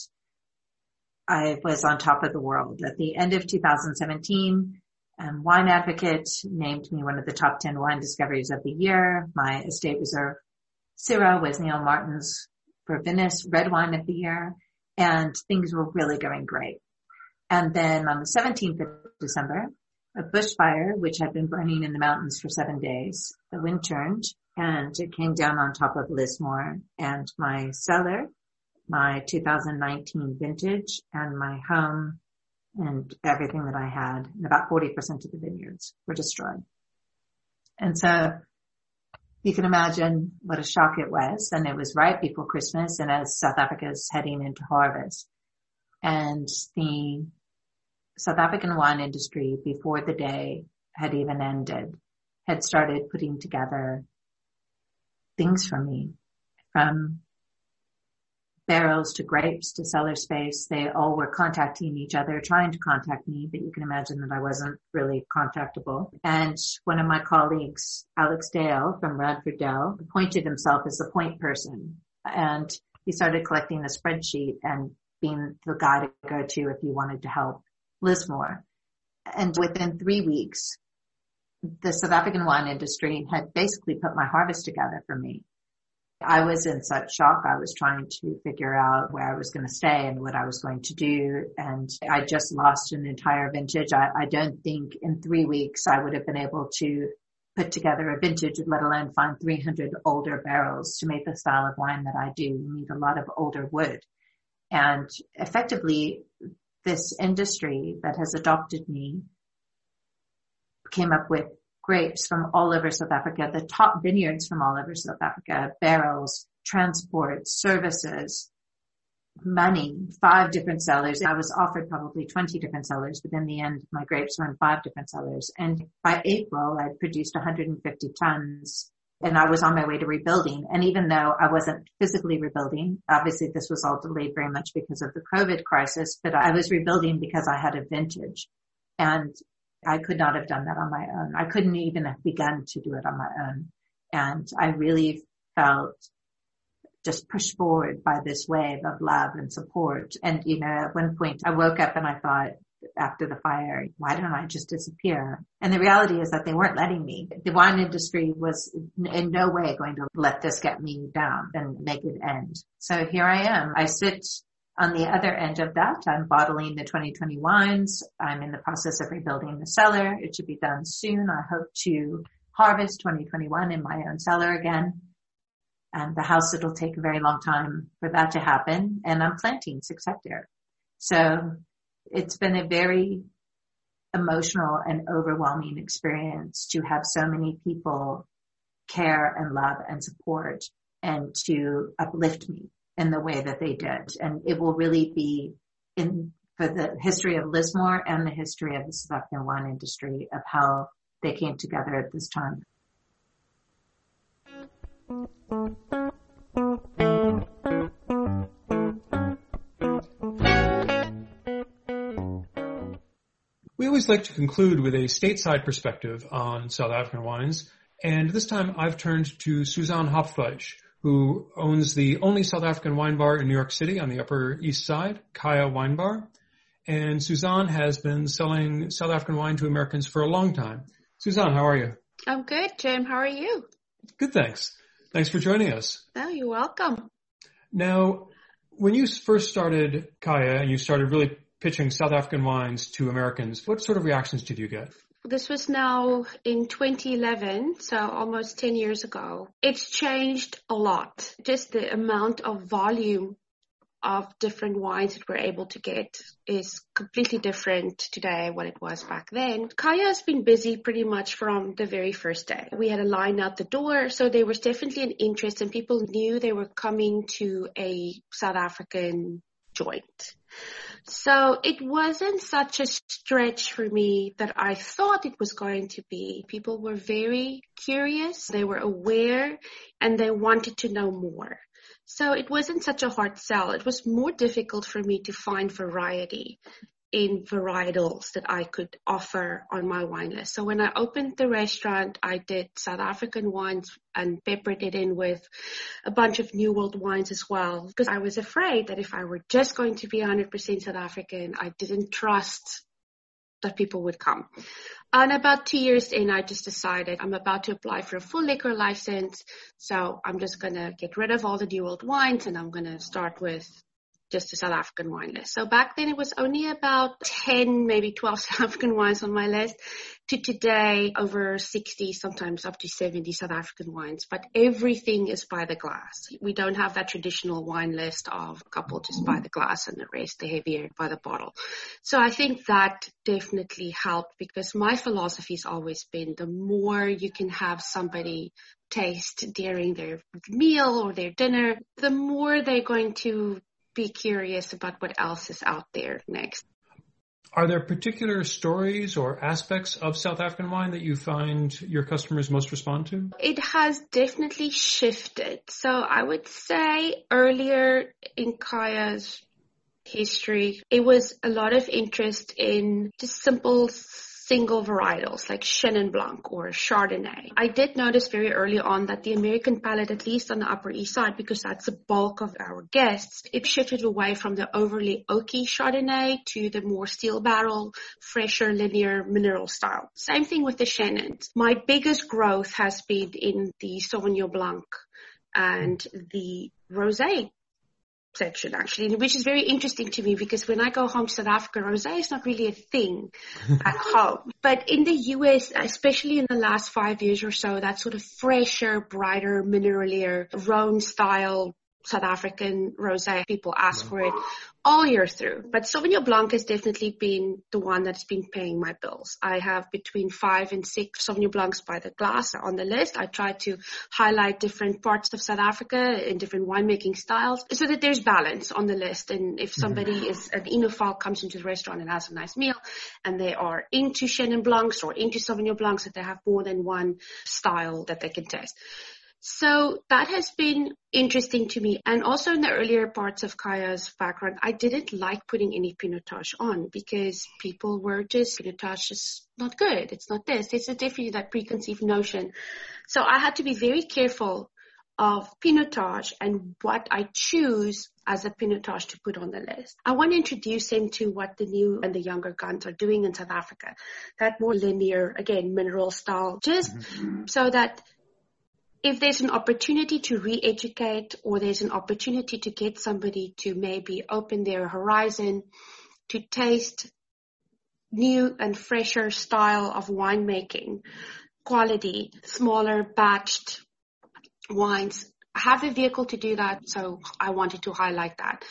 [SPEAKER 2] I was on top of the world. At the end of 2017, um, Wine Advocate named me one of the top 10 wine discoveries of the year. My estate reserve Syrah was Neal Martin's Vervinus Red Wine of the Year, and things were really going great. And then on the 17th of December, a bushfire, which had been burning in the mountains for seven days, the wind turned and it came down on top of Lismore and my cellar my 2019 vintage and my home and everything that I had and about 40% of the vineyards were destroyed. And so you can imagine what a shock it was. And it was right before Christmas and as South Africa is heading into harvest and the South African wine industry before the day had even ended had started putting together things for me from barrels to grapes to cellar space. They all were contacting each other, trying to contact me, but you can imagine that I wasn't really contactable. And one of my colleagues, Alex Dale from Radford Dale, appointed himself as the point person. And he started collecting a spreadsheet and being the guy to go to if you wanted to help Lismore. And within three weeks, the South African wine industry had basically put my harvest together for me. I was in such shock. I was trying to figure out where I was going to stay and what I was going to do. And I just lost an entire vintage. I, I don't think in three weeks I would have been able to put together a vintage, let alone find 300 older barrels to make the style of wine that I do. You need a lot of older wood. And effectively, this industry that has adopted me came up with grapes from all over South Africa, the top vineyards from all over South Africa, barrels, transport, services, money, five different sellers. I was offered probably 20 different sellers, but in the end, my grapes were in five different sellers. And by April, I'd produced 150 tons and I was on my way to rebuilding. And even though I wasn't physically rebuilding, obviously this was all delayed very much because of the COVID crisis, but I was rebuilding because I had a vintage. And I could not have done that on my own. I couldn't even have begun to do it on my own. And I really felt just pushed forward by this wave of love and support. And, you know, at one point I woke up and I thought after the fire, why don't I just disappear? And the reality is that they weren't letting me. The wine industry was in no way going to let this get me down and make it end. So here I am. I sit on the other end of that, I'm bottling the 2020 wines. I'm in the process of rebuilding the cellar. It should be done soon. I hope to harvest 2021 in my own cellar again. And the house, it'll take a very long time for that to happen. And I'm planting six hectare. So it's been a very emotional and overwhelming experience to have so many people care and love and support and to uplift me in the way that they did. And it will really be in for the history of Lismore and the history of the South African wine industry of how they came together at this time.
[SPEAKER 1] We always like to conclude with a stateside perspective on South African wines, and this time I've turned to Suzanne Hopfleisch, who owns the only South African wine bar in New York City on the Upper East Side, Kaya Wine Bar. And Suzanne has been selling South African wine to Americans for a long time. Suzanne, how are you?
[SPEAKER 5] I'm good, Jim. How are you?
[SPEAKER 1] Good, thanks. Thanks for joining us.
[SPEAKER 5] Oh, you're welcome.
[SPEAKER 1] Now, when you first started Kaya and you started really pitching South African wines to Americans, what sort of reactions did you get?
[SPEAKER 5] This was now in 2011, so almost 10 years ago. It's changed a lot. Just the amount of volume of different wines that we're able to get is completely different today what it was back then. Kaya has been busy pretty much from the very first day. We had a line out the door, so there was definitely an interest and people knew they were coming to a South African joint. So it wasn't such a stretch for me that I thought it was going to be. People were very curious, they were aware, and they wanted to know more. So it wasn't such a hard sell. It was more difficult for me to find variety in varietals that I could offer on my wine list. So when I opened the restaurant, I did South African wines and peppered it in with a bunch of New World wines as well, because I was afraid that if I were just going to be 100% South African, I didn't trust that people would come. And about two years in, I just decided I'm about to apply for a full liquor license. So I'm just going to get rid of all the New World wines and I'm going to start with just a South African wine list. So back then it was only about 10, maybe 12 South African wines on my list to today over 60, sometimes up to 70 South African wines, but everything is by the glass. We don't have that traditional wine list of a couple just by the glass and the rest the heavier by the bottle. So I think that definitely helped because my philosophy has always been the more you can have somebody taste during their meal or their dinner, the more they're going to be curious about what else is out there next.
[SPEAKER 1] Are there particular stories or aspects of South African wine that you find your customers most respond to?
[SPEAKER 5] It has definitely shifted. So I would say earlier in Kaya's history, it was a lot of interest in just simple single varietals like Chenin Blanc or Chardonnay. I did notice very early on that the American palate, at least on the Upper East Side, because that's the bulk of our guests, it shifted away from the overly oaky Chardonnay to the more steel barrel, fresher, linear mineral style. Same thing with the Chenin. My biggest growth has been in the Sauvignon Blanc and the Rosé section actually, which is very interesting to me because when I go home to South Africa, rosé is not really a thing at home. But in the US, especially in the last five years or so, that sort of fresher, brighter, mineralier, Rhone style South African rosé. People ask for it all year through. But Sauvignon Blanc has definitely been the one that's been paying my bills. I have between five and six Sauvignon Blancs by the glass on the list. I try to highlight different parts of South Africa in different winemaking styles so that there's balance on the list. And if mm-hmm. somebody mm-hmm. is an enophile comes into the restaurant and has a nice meal and they are into Chenin Blancs or into Sauvignon Blancs that they have more than one style that they can taste. So that has been interesting to me. And also in the earlier parts of Kaya's background, I didn't like putting any Pinotage on because people were just, Pinotage is not good. It's not this. It's a definitely that preconceived notion. So I had to be very careful of Pinotage and what I choose as a Pinotage to put on the list. I want to introduce him to what the new and the younger guns are doing in South Africa. That more linear, again, mineral style, just mm-hmm. so that if there's an opportunity to re-educate or there's an opportunity to get somebody to maybe open their horizon to taste new and fresher style of winemaking, quality, smaller batched wines, have a vehicle to do that. So I wanted to highlight that.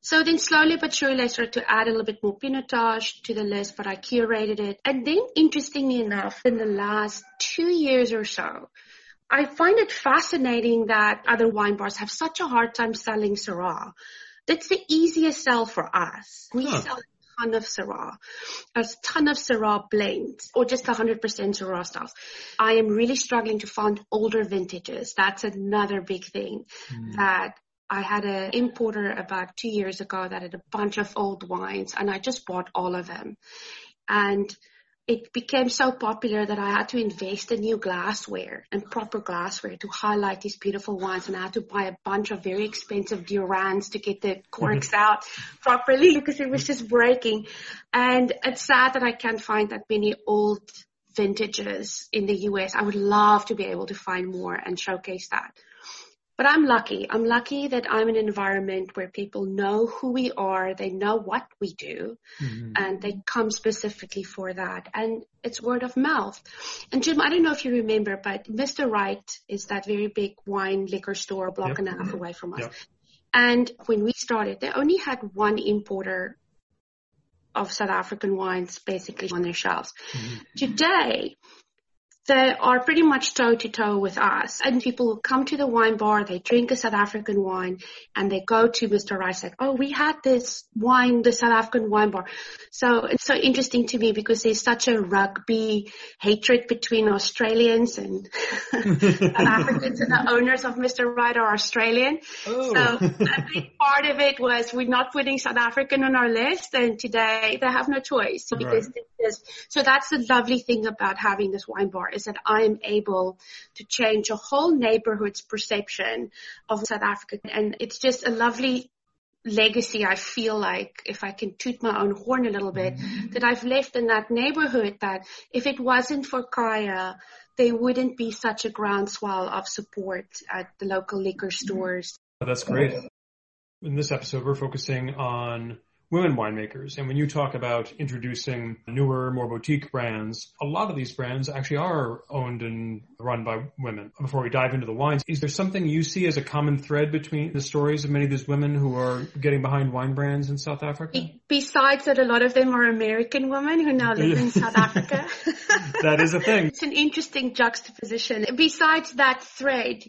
[SPEAKER 5] So then slowly but surely I started to add a little bit more Pinotage to the list, but I curated it. And then interestingly enough, in the last two years or so, I find it fascinating that other wine bars have such a hard time selling Syrah. That's the easiest sell for us. We huh. sell a ton of Syrah, a ton of Syrah blends, or just 100% Syrah styles. I am really struggling to find older vintages. That's another big thing mm. that I had an importer about two years ago that had a bunch of old wines and I just bought all of them And it became so popular that I had to invest in new glassware and proper glassware to highlight these beautiful wines. And I had to buy a bunch of very expensive Durands to get the corks mm-hmm. out properly because it was just breaking. And it's sad that I can't find that many old vintages in the US. I would love to be able to find more and showcase that. But I'm lucky. I'm lucky that I'm in an environment where people know who we are, they know what we do, mm-hmm. and they come specifically for that. And it's word of mouth. And Jim, I don't know if you remember, but Mr. Wright is that very big wine liquor store a block yep. and a half away from us. Yep. And when we started, they only had one importer of South African wines basically on their shelves. Mm-hmm. Today, they are pretty much toe to toe with us. And people come to the wine bar, they drink a South African wine, and they go to Mr. Wright like, oh, we had this wine, the South African wine bar. So it's so interesting to me because there's such a rugby hatred between Australians and South Africans and the owners of Mr. Wright are Australian. Oh. So a big part of it was we're not putting South African on our list and today they have no choice because right. so that's the lovely thing about having this wine bar is that I am able to change a whole neighborhood's perception of South Africa. And it's just a lovely legacy I feel like if I can toot my own horn a little bit that I've left in that neighborhood that if it wasn't for Kaya there wouldn't be such a groundswell of support at the local liquor stores.
[SPEAKER 1] That's great. In this episode we're focusing on women winemakers. And when you talk about introducing newer, more boutique brands, a lot of these brands actually are owned and run by women. Before we dive into the wines, is there something you see as a common thread between the stories of many of these women who are getting behind wine brands in South Africa?
[SPEAKER 5] Besides that, a lot of them are American women who now live in South Africa.
[SPEAKER 1] that is a thing.
[SPEAKER 5] It's an interesting juxtaposition. Besides that thread,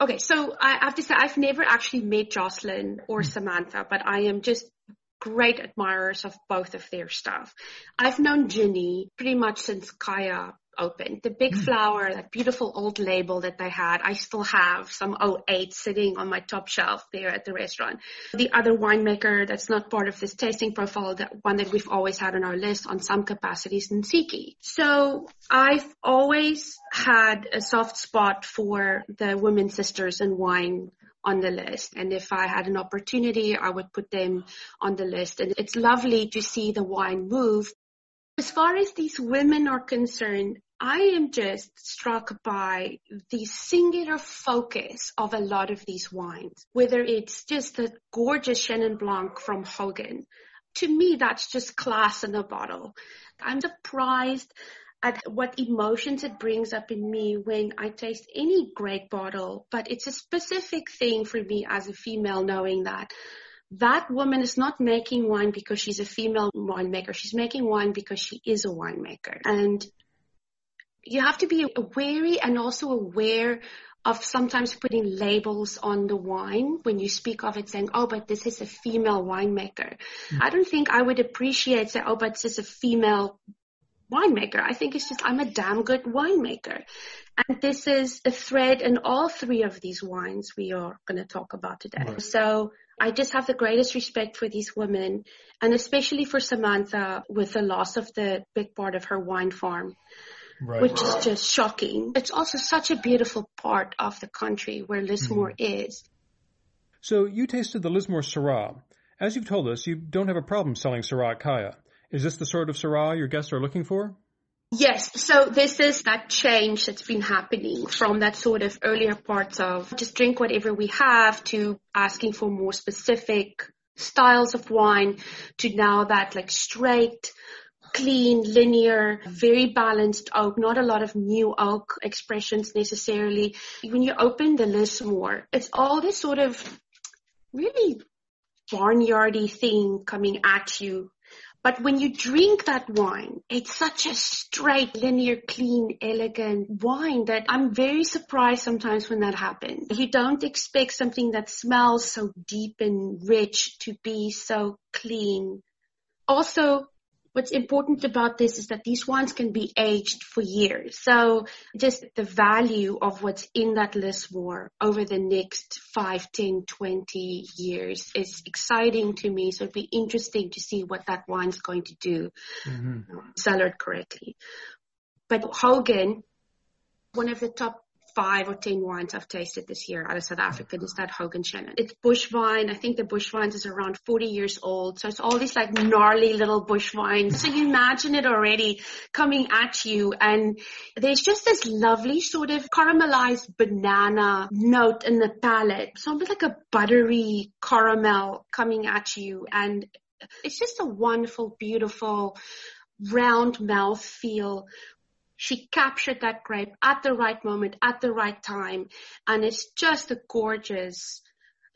[SPEAKER 5] Okay, so I have to say I've never actually met Jocelyn or hmm. Samantha, but I am just great admirers of both of their stuff. I've known Ginny pretty much since Kaya opened. The big mm. flower, that beautiful old label that they had, I still have some 08 sitting on my top shelf there at the restaurant. The other winemaker that's not part of this tasting profile, that one that we've always had on our list on some capacities, Ntsiki. So I've always had a soft spot for the women sisters in wine on the list. And if I had an opportunity, I would put them on the list. And it's lovely to see the wine move as far as these women are concerned, I am just struck by the singular focus of a lot of these wines, whether it's just the gorgeous Chenin Blanc from Hogan. To me, that's just class in a bottle. I'm surprised at what emotions it brings up in me when I taste any great bottle, but it's a specific thing for me as a female knowing that that woman is not making wine because she's a female winemaker. She's making wine because she is a winemaker. And you have to be wary and also aware of sometimes putting labels on the wine when you speak of it saying, oh, but this is a female winemaker. Mm-hmm. I don't think I would appreciate say, oh, but this is a female winemaker. I think it's just I'm a damn good winemaker. And this is a thread in all three of these wines we are going to talk about today. Right. So I just have the greatest respect for these women and especially for Samantha with the loss of the big part of her wine farm. Right. Which is just shocking. It's also such a beautiful part of the country where Lismore mm-hmm. is.
[SPEAKER 1] So you tasted the Lismore Syrah. As you've told us, you don't have a problem selling Syrah at Kaya. Is this the sort of Syrah your guests are looking for?
[SPEAKER 5] Yes, so this is that change that's been happening from that sort of earlier parts of just drink whatever we have to asking for more specific styles of wine to now that like straight, clean, linear, very balanced oak, not a lot of new oak expressions necessarily. When you open the list more, it's all this sort of really barnyardy thing coming at you but when you drink that wine, it's such a straight, linear, clean, elegant wine that I'm very surprised sometimes when that happens. You don't expect something that smells so deep and rich to be so clean. Also, What's important about this is that these wines can be aged for years. So just the value of what's in that Lismore over the next 5, 10, 20 years is exciting to me. So it'd be interesting to see what that wine's going to do, mm-hmm. sell it correctly. But Hogan, one of the top five or ten wines I've tasted this year out of South Africa is that Hogan Chenin. It's bush wine. I think the bush vines is around 40 years old. So it's all these like gnarly little bush vines. So you imagine it already coming at you and there's just this lovely sort of caramelized banana note in the palate. So almost like a buttery caramel coming at you and it's just a wonderful, beautiful round mouth feel she captured that grape at the right moment, at the right time. And it's just a gorgeous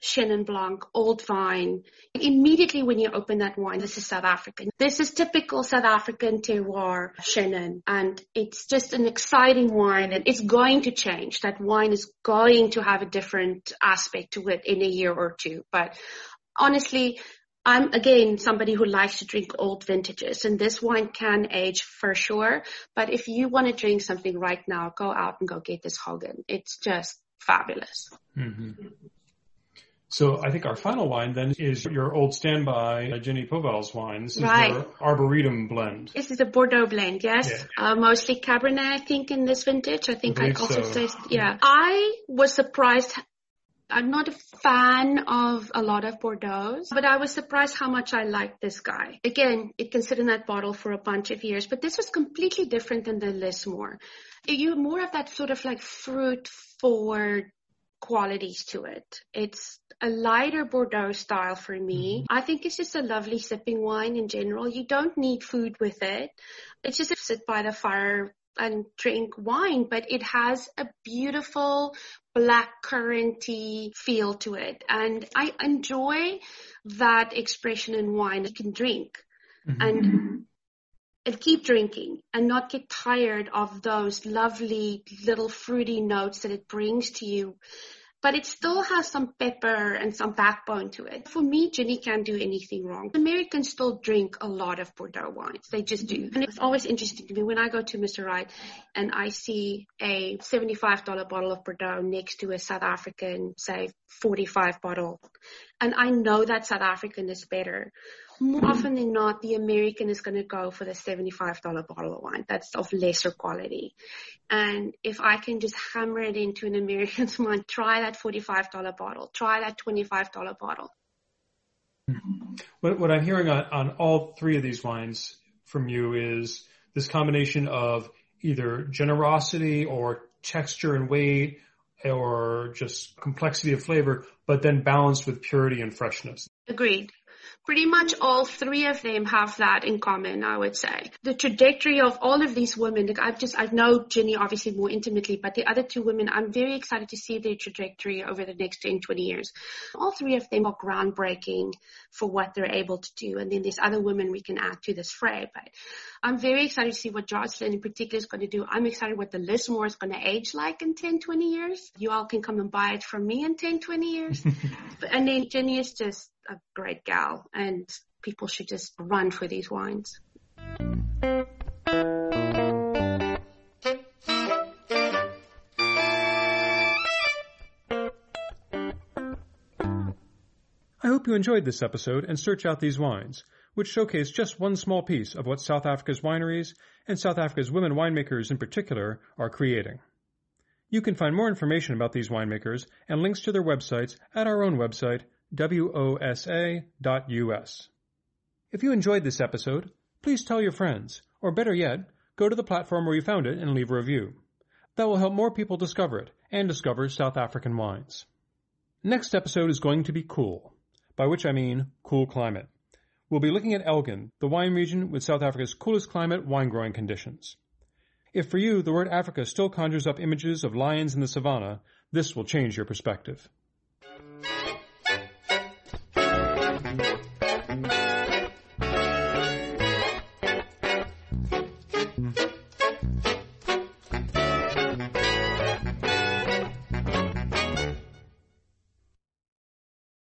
[SPEAKER 5] Chenin Blanc, old vine. Immediately when you open that wine, this is South African. This is typical South African terroir Chenin. And it's just an exciting wine and it's going to change. That wine is going to have a different aspect to it in a year or two. But honestly, I'm again somebody who likes to drink old vintages and this wine can age for sure. But if you want to drink something right now, go out and go get this Hogan. It's just fabulous. Mm-hmm.
[SPEAKER 1] So I think our final wine then is your old standby uh, Ginny Povall wine. This is right. your Arboretum blend.
[SPEAKER 5] This is a Bordeaux blend, yes. Yeah. Uh, mostly Cabernet, I think, in this vintage. I think I, I also so. taste, yeah. I was surprised I'm not a fan of a lot of Bordeaux, but I was surprised how much I liked this guy. Again, it can sit in that bottle for a bunch of years, but this was completely different than the Lismore. You more of that sort of like fruit forward qualities to it. It's a lighter Bordeaux style for me. Mm-hmm. I think it's just a lovely sipping wine in general. You don't need food with it. It's just sit by the fire and drink wine, but it has a beautiful black curranty feel to it. And I enjoy that expression in wine. You can drink mm-hmm. and and keep drinking and not get tired of those lovely little fruity notes that it brings to you but it still has some pepper and some backbone to it. For me, Ginny can't do anything wrong. Americans still drink a lot of Bordeaux wines. They just do. And it's always interesting to me when I go to Mr. Wright and I see a $75 bottle of Bordeaux next to a South African, say, 45 bottle. And I know that South African is better more often than not, the American is going to go for the $75 bottle of wine. That's of lesser quality. And if I can just hammer it into an American's mind, try that $45 bottle, try that $25 bottle. Mm-hmm.
[SPEAKER 1] What, what I'm hearing on, on all three of these wines from you is this combination of either generosity or texture and weight or just complexity of flavor, but then balanced with purity and freshness.
[SPEAKER 5] Agreed pretty much all three of them have that in common, I would say. The trajectory of all of these women, like I've just, I know Ginny obviously more intimately, but the other two women, I'm very excited to see their trajectory over the next 10, 20 years. All three of them are groundbreaking for what they're able to do. And then there's other women we can add to this fray, but I'm very excited to see what Jocelyn in particular is going to do. I'm excited what the Lismore is going to age like in 10, 20 years. You all can come and buy it from me in 10, 20 years. and then Ginny is just a great gal and people should just run for these wines.
[SPEAKER 1] I hope you enjoyed this episode and search out these wines, which showcase just one small piece of what South Africa's wineries and South Africa's women winemakers in particular are creating. You can find more information about these winemakers and links to their websites at our own website, wosa.us. If you enjoyed this episode, please tell your friends, or better yet, go to the platform where you found it and leave a review. That will help more people discover it and discover South African wines. Next episode is going to be cool, by which I mean cool climate. We'll be looking at Elgin, the wine region with South Africa's coolest climate wine growing conditions. If for you the word Africa still conjures up images of lions in the savannah, this will change your perspective.